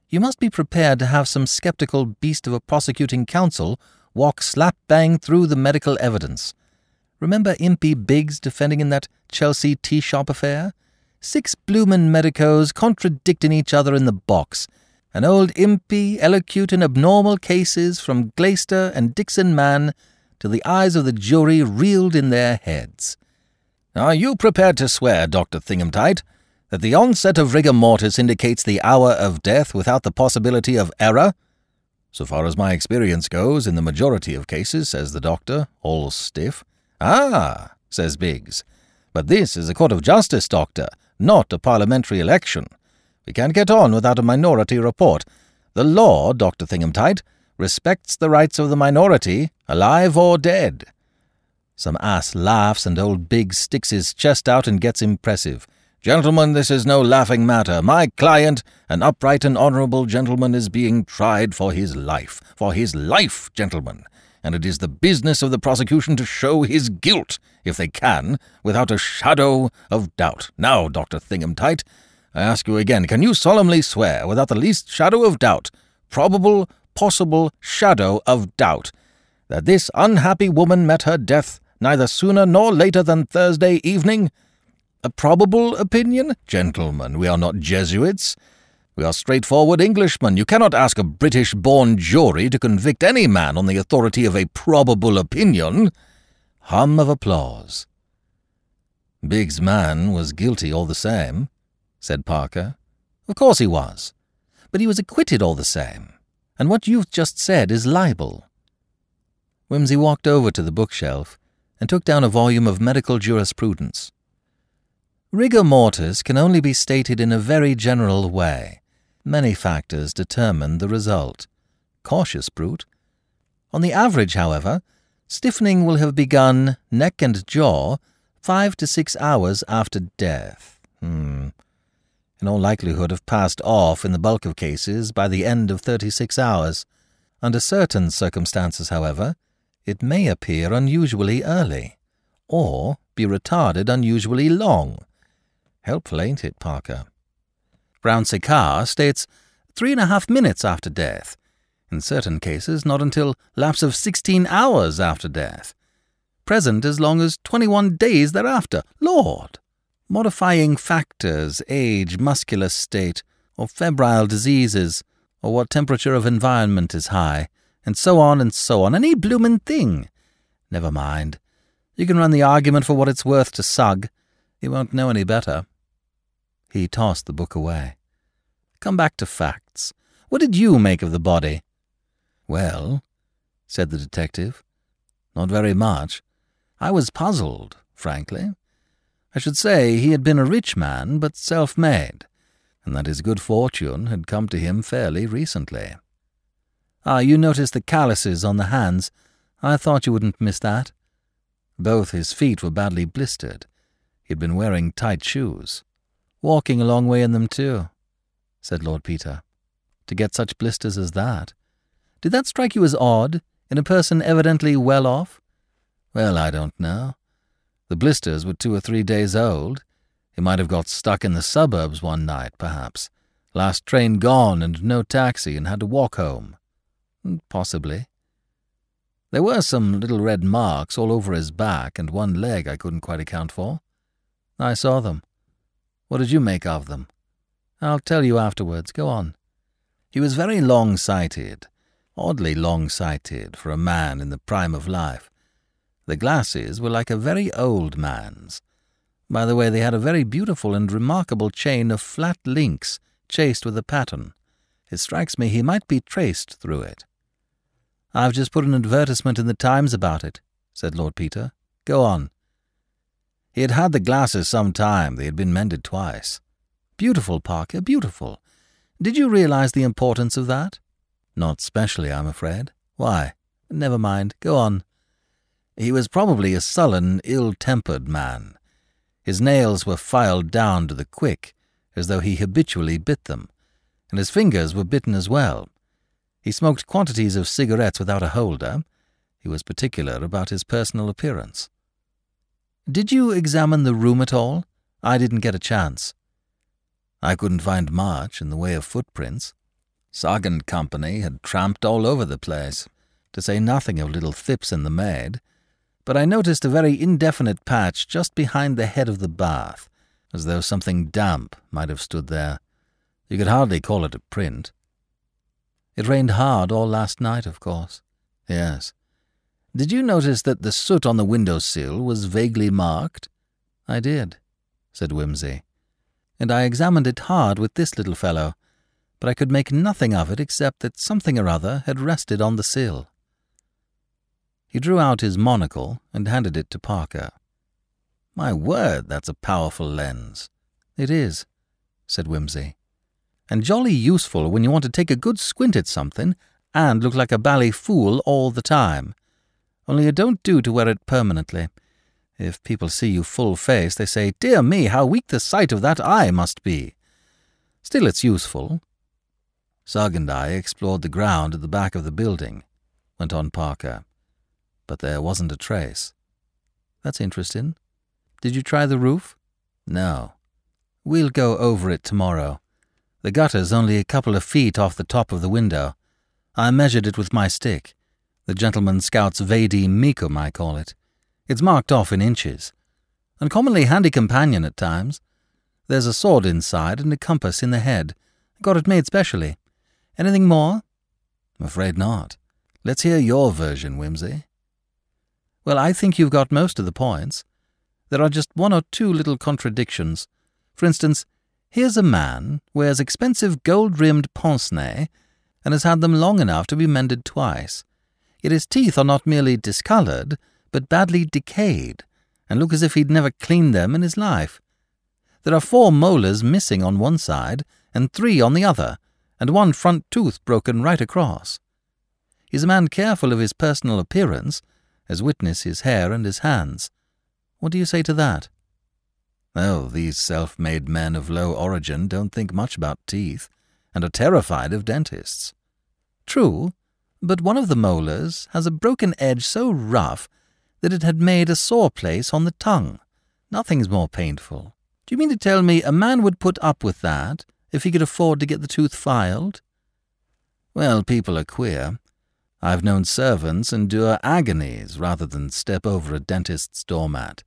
you must be prepared to have some sceptical beast of a prosecuting counsel walk slap bang through the medical evidence. Remember Impey Biggs defending in that Chelsea tea shop affair? Six bloomin' medicos contradicting each other in the box, and old Impey elocuting abnormal cases from Glaister and Dixon Mann till the eyes of the jury reeled in their heads. Are you prepared to swear, Dr. Thingumtight, that the onset of rigor mortis indicates the hour of death without the possibility of error? So far as my experience goes, in the majority of cases, says the doctor, all stiff. Ah, says Biggs. But this is a court of justice, doctor, not a parliamentary election. We can't get on without a minority report. The law, Dr. Thingumtight, respects the rights of the minority, alive or dead. Some ass laughs, and old Biggs sticks his chest out and gets impressive. Gentlemen, this is no laughing matter. My client, an upright and honourable gentleman, is being tried for his life. For his life, gentlemen. And it is the business of the prosecution to show his guilt, if they can, without a shadow of doubt. Now, Dr. Thingumtight, I ask you again, can you solemnly swear, without the least shadow of doubt, probable, possible shadow of doubt, that this unhappy woman met her death neither sooner nor later than Thursday evening? A probable opinion? Gentlemen, we are not Jesuits. We are straightforward Englishmen. You cannot ask a British born jury to convict any man on the authority of a probable opinion. Hum of applause. Biggs' man was guilty all the same, said Parker. Of course he was. But he was acquitted all the same. And what you've just said is libel. Wimsey walked over to the bookshelf and took down a volume of medical jurisprudence. Rigor mortis can only be stated in a very general way. Many factors determine the result. Cautious brute. On the average, however, stiffening will have begun, neck and jaw, five to six hours after death. Hmm. In all likelihood have passed off in the bulk of cases by the end of 36 hours. Under certain circumstances, however, it may appear unusually early, or be retarded unusually long. Helpful, ain't it, Parker? Brown Séquard states three and a half minutes after death. In certain cases, not until lapse of 16 hours after death. Present as long as 21 days thereafter. Lord! Modifying factors, age, muscular state, or febrile diseases, or what temperature of environment is high, and so on and so on. Any bloomin' thing. Never mind. You can run the argument for what it's worth to Sugg. He won't know any better. He tossed the book away. Come back to facts. What did you make of the body? Well, said the detective, not very much. I was puzzled, frankly. I should say he had been a rich man, but self made, and that his good fortune had come to him fairly recently. Ah, you noticed the calluses on the hands. I thought you wouldn't miss that. Both his feet were badly blistered. He had been wearing tight shoes. Walking a long way in them, too, said Lord Peter. To get such blisters as that. Did that strike you as odd, in a person evidently well off? Well, I don't know. The blisters were two or three days old. He might have got stuck in the suburbs one night, perhaps. Last train gone and no taxi and had to walk home. Hmm, possibly. There were some little red marks all over his back and one leg I couldn't quite account for. I saw them. What did you make of them? I'll tell you afterwards. Go on. He was very long sighted, oddly long sighted for a man in the prime of life. The glasses were like a very old man's. By the way, they had a very beautiful and remarkable chain of flat links chased with a pattern. It strikes me he might be traced through it. I've just put an advertisement in the Times about it, said Lord Peter. Go on. He had had the glasses some time. They had been mended twice. Beautiful, Parker, beautiful. Did you realize the importance of that? Not specially, I'm afraid. Why? Never mind. Go on. He was probably a sullen, ill-tempered man. His nails were filed down to the quick, as though he habitually bit them, and his fingers were bitten as well. He smoked quantities of cigarettes without a holder. He was particular about his personal appearance. Did you examine the room at all? I didn't get a chance. I couldn't find much in the way of footprints. And Company had tramped all over the place, to say nothing of little Thipps and the maid, but I noticed a very indefinite patch just behind the head of the bath, as though something damp might have stood there. You could hardly call it a print. It rained hard all last night, of course. Yes. Did you notice that the soot on the window sill was vaguely marked? I did, said Wimsey. And I examined it hard with this little fellow, but I could make nothing of it except that something or other had rested on the sill. He drew out his monocle and handed it to Parker. My word, that's a powerful lens. It is, said Wimsey. And jolly useful when you want to take a good squint at something and look like a bally fool all the time only it don't do to wear it permanently. If people see you full face, they say, Dear me, how weak the sight of that eye must be. Still, it's useful. Sugg and I explored the ground at the back of the building, went on Parker, but there wasn't a trace. That's interesting. Did you try the roof? No. We'll go over it tomorrow. The gutter's only a couple of feet off the top of the window. I measured it with my stick. The gentleman scout's vade mecum, I call it. It's marked off in inches. Uncommonly handy companion at times. There's a sword inside and a compass in the head. Got it made specially. Anything more? I'm afraid not. Let's hear your version, Wimsey. Well, I think you've got most of the points. There are just one or two little contradictions. For instance, here's a man, wears expensive gold-rimmed pince-nez, and has had them long enough to be mended twice. Yet his teeth are not merely discoloured, but badly decayed, and look as if he'd never cleaned them in his life. There are four molars missing on one side, and three on the other, and one front tooth broken right across. He's a man careful of his personal appearance, as witness his hair and his hands. What do you say to that? Oh, these self-made men of low origin don't think much about teeth, and are terrified of dentists. True, but one of the molars has a broken edge so rough that it had made a sore place on the tongue. Nothing's more painful. Do you mean to tell me a man would put up with that if he could afford to get the tooth filed? Well, people are queer. I've known servants endure agonies rather than step over a dentist's doormat.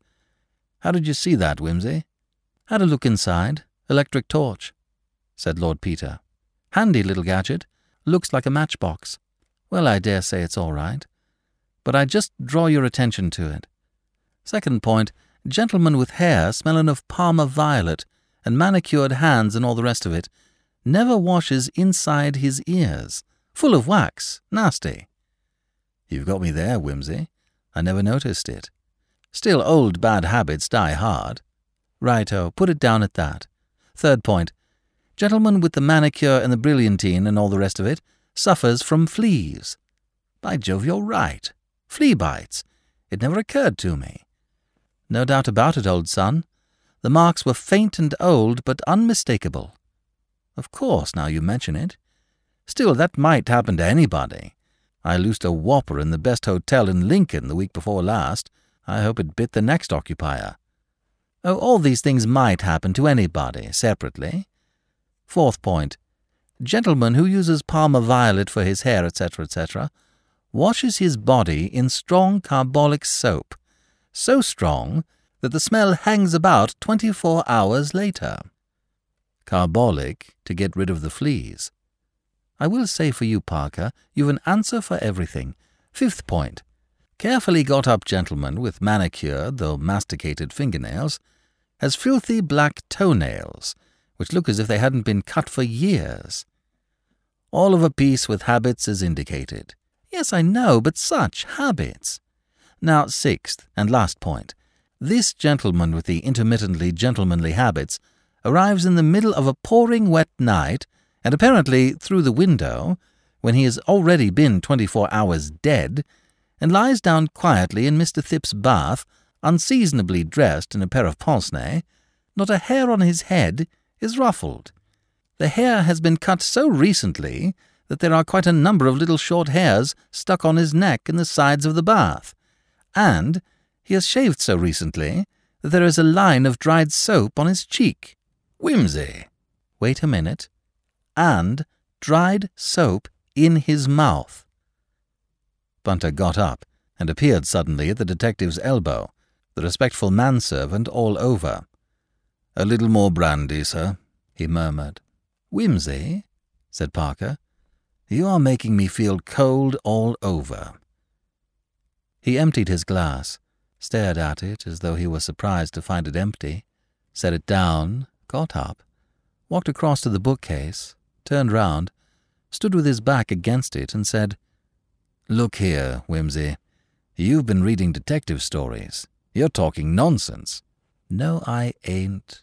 How did you see that, Wimsey? Had a look inside. Electric torch, said Lord Peter. Handy little gadget. Looks like a matchbox. Well, I dare say it's all right but I just draw your attention to it. Second point, gentleman with hair smelling of Parma violet and manicured hands and all the rest of it, never washes inside his ears. Full of wax. Nasty. You've got me there, Wimsey. I never noticed it. Still, old bad habits die hard. Righto, put it down at that. Third point, gentleman with the manicure and the brilliantine and all the rest of it suffers from fleas. By Jove, you're right. Flea bites. It never occurred to me. No doubt about it, old son. The marks were faint and old, but unmistakable. Of course, now you mention it. Still, that might happen to anybody. I loosed a whopper in the best hotel in Lincoln the week before last. I hope it bit the next occupier. Oh, all these things might happen to anybody, separately. Fourth point. Gentleman who uses Parma violet for his hair, etc., etc., washes his body in strong carbolic soap, so strong that the smell hangs about 24 hours later. Carbolic to get rid of the fleas. I will say for you, Parker, you've an answer for everything. Fifth point. Carefully got up gentleman with manicured, though masticated fingernails, has filthy black toenails, which look as if they hadn't been cut for years. All of a piece with habits is indicated. Yes, I know, but such habits. Now, sixth and last point. This gentleman with the intermittently gentlemanly habits arrives in the middle of a pouring wet night, and apparently through the window, when he has already been twenty-four hours dead, and lies down quietly in Mr. Thipps' bath, unseasonably dressed in a pair of pince-nez, not a hair on his head is ruffled. The hair has been cut so recently that there are quite a number of little short hairs stuck on his neck and the sides of the bath, and he has shaved so recently that there is a line of dried soap on his cheek. Wimsey. Wait a minute. And dried soap in his mouth. Bunter got up and appeared suddenly at the detective's elbow, the respectful manservant all over. A little more brandy, sir, he murmured. Wimsey, said Parker, you are making me feel cold all over. He emptied his glass, stared at it as though he were surprised to find it empty, set it down, got up, walked across to the bookcase, turned round, stood with his back against it, and said, Look here, Wimsey, You've been reading detective stories. You're talking nonsense. No, I ain't,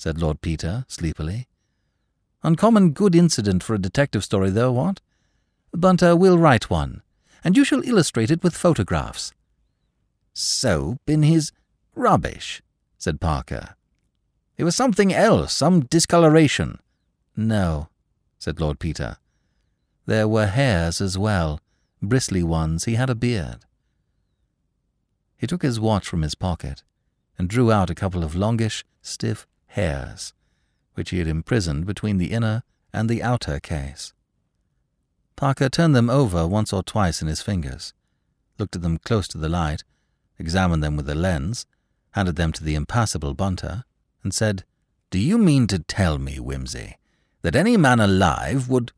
said Lord Peter, sleepily. Uncommon good incident for a detective story, though, what? Bunter, uh, we'll write one, and you shall illustrate it with photographs. Soap in his... Rubbish, said Parker. It was something else, some discoloration. No, said Lord Peter. There were hairs as well, bristly ones. He had a beard. He took his watch from his pocket and drew out a couple of longish, stiff hairs, which he had imprisoned between the inner and the outer case. Parker turned them over once or twice in his fingers, looked at them close to the light, examined them with the lens, handed them to the impassible Bunter, and said, Do you mean to tell me, Wimsey, that any man alive would.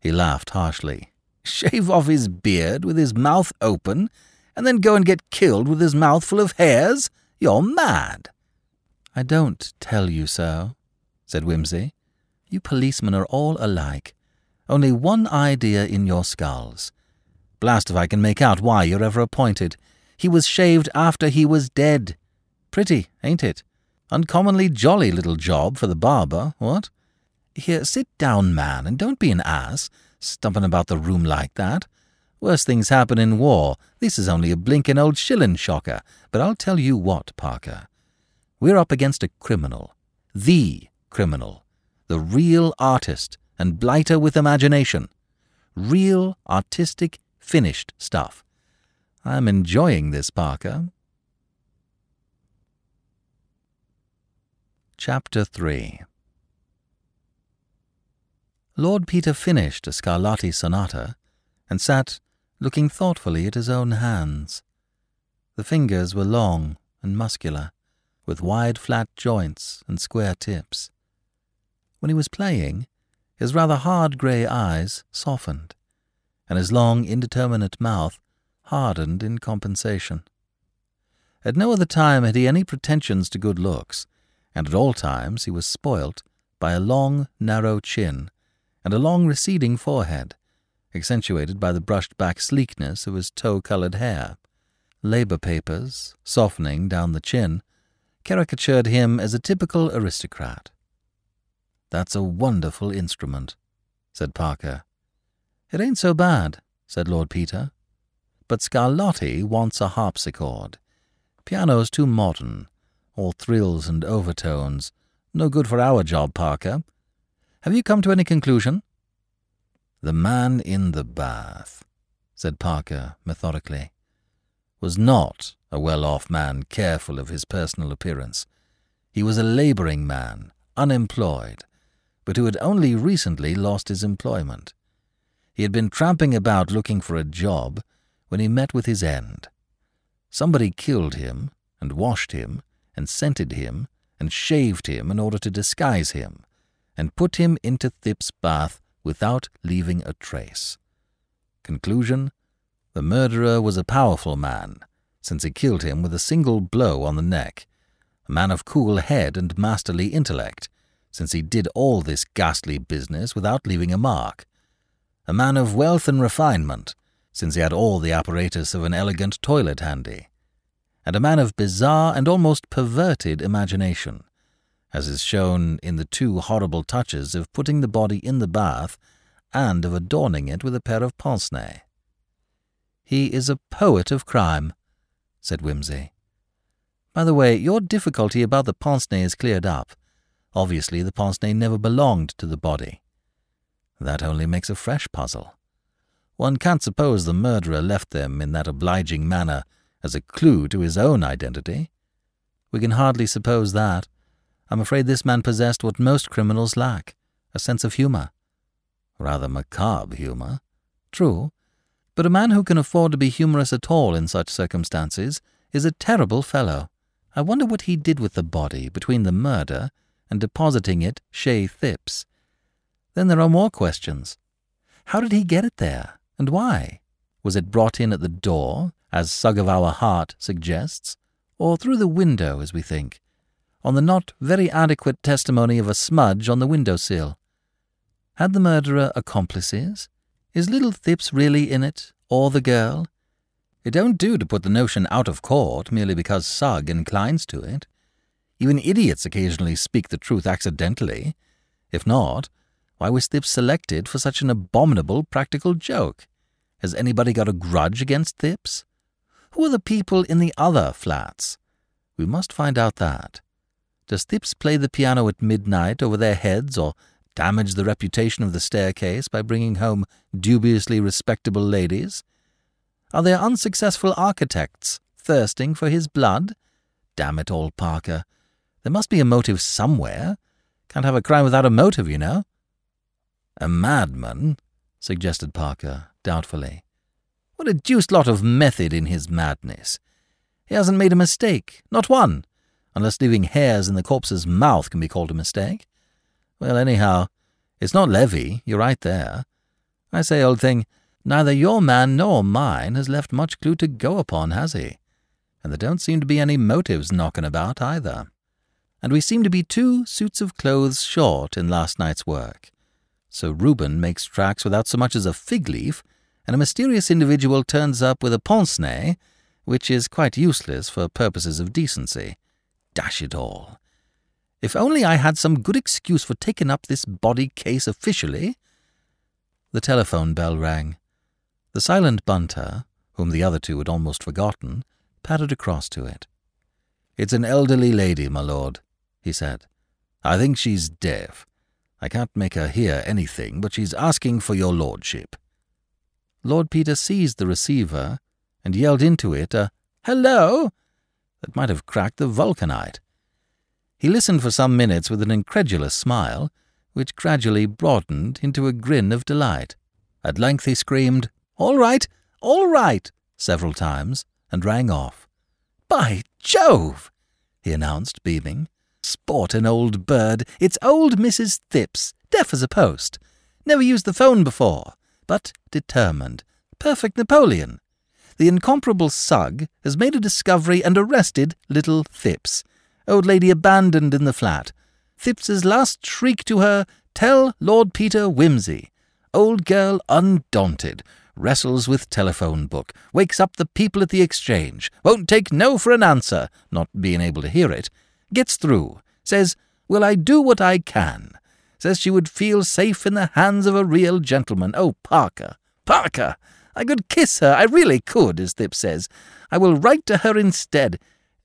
He laughed harshly. Shave off his beard with his mouth open, and then go and get killed with his mouth full of hairs? You're mad. I don't tell you so, said Wimsey. You policemen are all alike. Only one idea in your skulls. Blast if I can make out why you're ever appointed. He was shaved after he was dead. Pretty, ain't it? Uncommonly jolly little job for the barber, what? Here, sit down, man, and don't be an ass, stumping about the room like that. Worse things happen in war. This is only a blinkin' old shillin' shocker. But I'll tell you what, Parker. We're up against a criminal. The criminal. The real artist and blighter with imagination. Real, artistic, finished stuff. I'm enjoying this, Parker. Chapter 3 Lord Peter finished a Scarlatti sonata and sat looking thoughtfully at his own hands. The fingers were long and muscular, with wide flat joints and square tips. When he was playing, his rather hard grey eyes softened, and his long, indeterminate mouth hardened in compensation. At no other time had he any pretensions to good looks, and at all times he was spoilt by a long, narrow chin and a long, receding forehead, accentuated by the brushed back sleekness of his tow coloured hair. Labour papers, softening down the chin, caricatured him as a typical aristocrat. That's a wonderful instrument, said Parker. It ain't so bad, said Lord Peter. But Scarlatti wants a harpsichord. Piano's too modern, all thrills and overtones. No good for our job, Parker. Have you come to any conclusion? The man in the bath, said Parker methodically, was not a well-off man careful of his personal appearance. He was a labouring man, unemployed, but who had only recently lost his employment. He had been tramping about looking for a job when he met with his end. Somebody killed him, and washed him, and scented him, and shaved him in order to disguise him, and put him into Thipps' bath without leaving a trace. Conclusion The murderer was a powerful man, since he killed him with a single blow on the neck, a man of cool head and masterly intellect, since he did all this ghastly business without leaving a mark, a man of wealth and refinement, since he had all the apparatus of an elegant toilet handy, and a man of bizarre and almost perverted imagination, as is shown in the two horrible touches of putting the body in the bath and of adorning it with a pair of pince nez. He is a poet of crime, said Wimsey. By the way, your difficulty about the pince nez is cleared up. Obviously, the pince nez never belonged to the body. That only makes a fresh puzzle. One can't suppose the murderer left them in that obliging manner as a clue to his own identity. We can hardly suppose that. I'm afraid this man possessed what most criminals lack a sense of humour. Rather macabre humour. True. But a man who can afford to be humorous at all in such circumstances is a terrible fellow. I wonder what he did with the body between the murder and depositing it chez Thipps. Then there are more questions. How did he get it there, and why? Was it brought in at the door, as Sugg Hart suggests, or through the window, as we think? on the not very adequate testimony of a smudge on the window sill. Had the murderer accomplices? Is little Thipps really in it, or the girl? It don't do to put the notion out of court merely because Sugg inclines to it. Even idiots occasionally speak the truth accidentally. If not, why was Thipps selected for such an abominable practical joke? Has anybody got a grudge against Thipps? Who are the people in the other flats? We must find out that. Does Thipps play the piano at midnight over their heads or damage the reputation of the staircase by bringing home dubiously respectable ladies? Are there unsuccessful architects thirsting for his blood? Damn it all, Parker. There must be a motive somewhere. Can't have a crime without a motive, you know. A madman, suggested Parker, doubtfully. What a deuced lot of method in his madness. He hasn't made a mistake, not one, unless leaving hairs in the corpse's mouth can be called a mistake. Well, anyhow, it's not Levy, you're right there. I say, old thing, neither your man nor mine has left much clue to go upon, has he? And there don't seem to be any motives knocking about either. And we seem to be two suits of clothes short in last night's work. So Reuben makes tracks without so much as a fig leaf, and a mysterious individual turns up with a pince nez, which is quite useless for purposes of decency. Dash it all. If only I had some good excuse for taking up this body case officially. The telephone bell rang. The silent bunter, whom the other two had almost forgotten, pattered across to it. It's an elderly lady, my lord, he said. I think she's deaf. I can't make her hear anything, but she's asking for your lordship. Lord Peter seized the receiver and yelled into it a hello that might have cracked the vulcanite. He listened for some minutes with an incredulous smile, which gradually broadened into a grin of delight. At length he screamed, All right, all right, several times, and rang off. By Jove! he announced, beaming. Sport an old bird. It's old Mrs. Thipps, deaf as a post. Never used the phone before, but determined. Perfect Napoleon. The incomparable Sugg has made a discovery and arrested little Thipps. Old lady abandoned in the flat. Thipps's last shriek to her, Tell Lord Peter Wimsey. Old girl undaunted. Wrestles with telephone book. Wakes up the people at the exchange. Won't take no for an answer, not being able to hear it. Gets through. Says, Will I do what I can? Says she would feel safe in the hands of a real gentleman. Oh, Parker, Parker! I could kiss her, I really could, as Thipps says. I will write to her instead.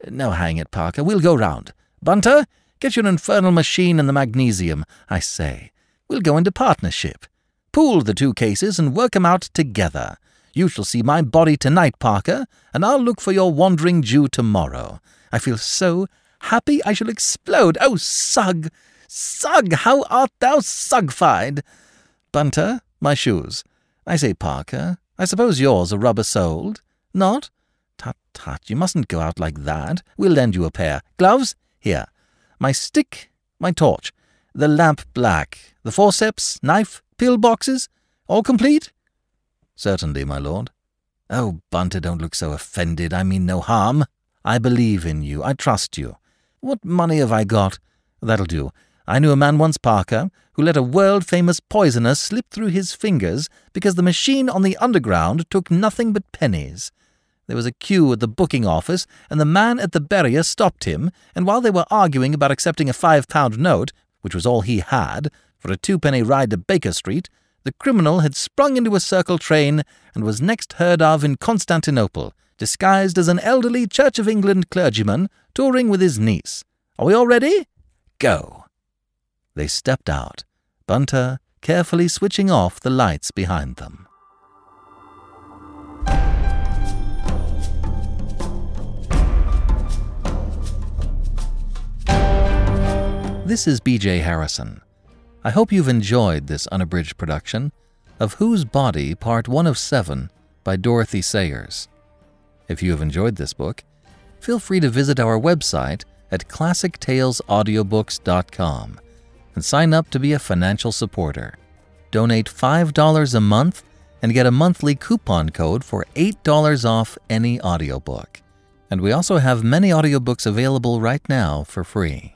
No, hang it, Parker, we'll go round. Bunter, get your infernal machine and the magnesium, I say. We'll go into partnership. Pool the two cases and work 'em out together. You shall see my body tonight, Parker, and I'll look for your wandering Jew tomorrow. I feel so happy I shall explode. Oh, Sugg! Sugg! how art thou sugfied? Bunter, my shoes. I say, Parker, I suppose yours are rubber soled? Not? Tut, tut, you mustn't go out like that. We'll lend you a pair. Gloves? Here. My stick, my torch, the lamp black, the forceps, knife, pill boxes, all complete? Certainly, my lord. Oh, Bunter, don't look so offended. I mean no harm. I believe in you. I trust you. What money have I got? That'll do. I knew a man once, Parker, who let a world famous poisoner slip through his fingers because the machine on the underground took nothing but pennies. There was a queue at the booking office, and the man at the barrier stopped him, and while they were arguing about accepting a five pound note, which was all he had, for a twopenny ride to Baker Street, the criminal had sprung into a circle train and was next heard of in Constantinople, disguised as an elderly Church of England clergyman touring with his niece. Are we all ready? Go! They stepped out, Bunter carefully switching off the lights behind them. This is BJ Harrison. I hope you've enjoyed this unabridged production of Whose Body, Part 1 of 7 by Dorothy Sayers. If you have enjoyed this book, feel free to visit our website at classictalesaudiobooks.com and sign up to be a financial supporter. Donate $5 a month and get a monthly coupon code for $8 off any audiobook. And we also have many audiobooks available right now for free.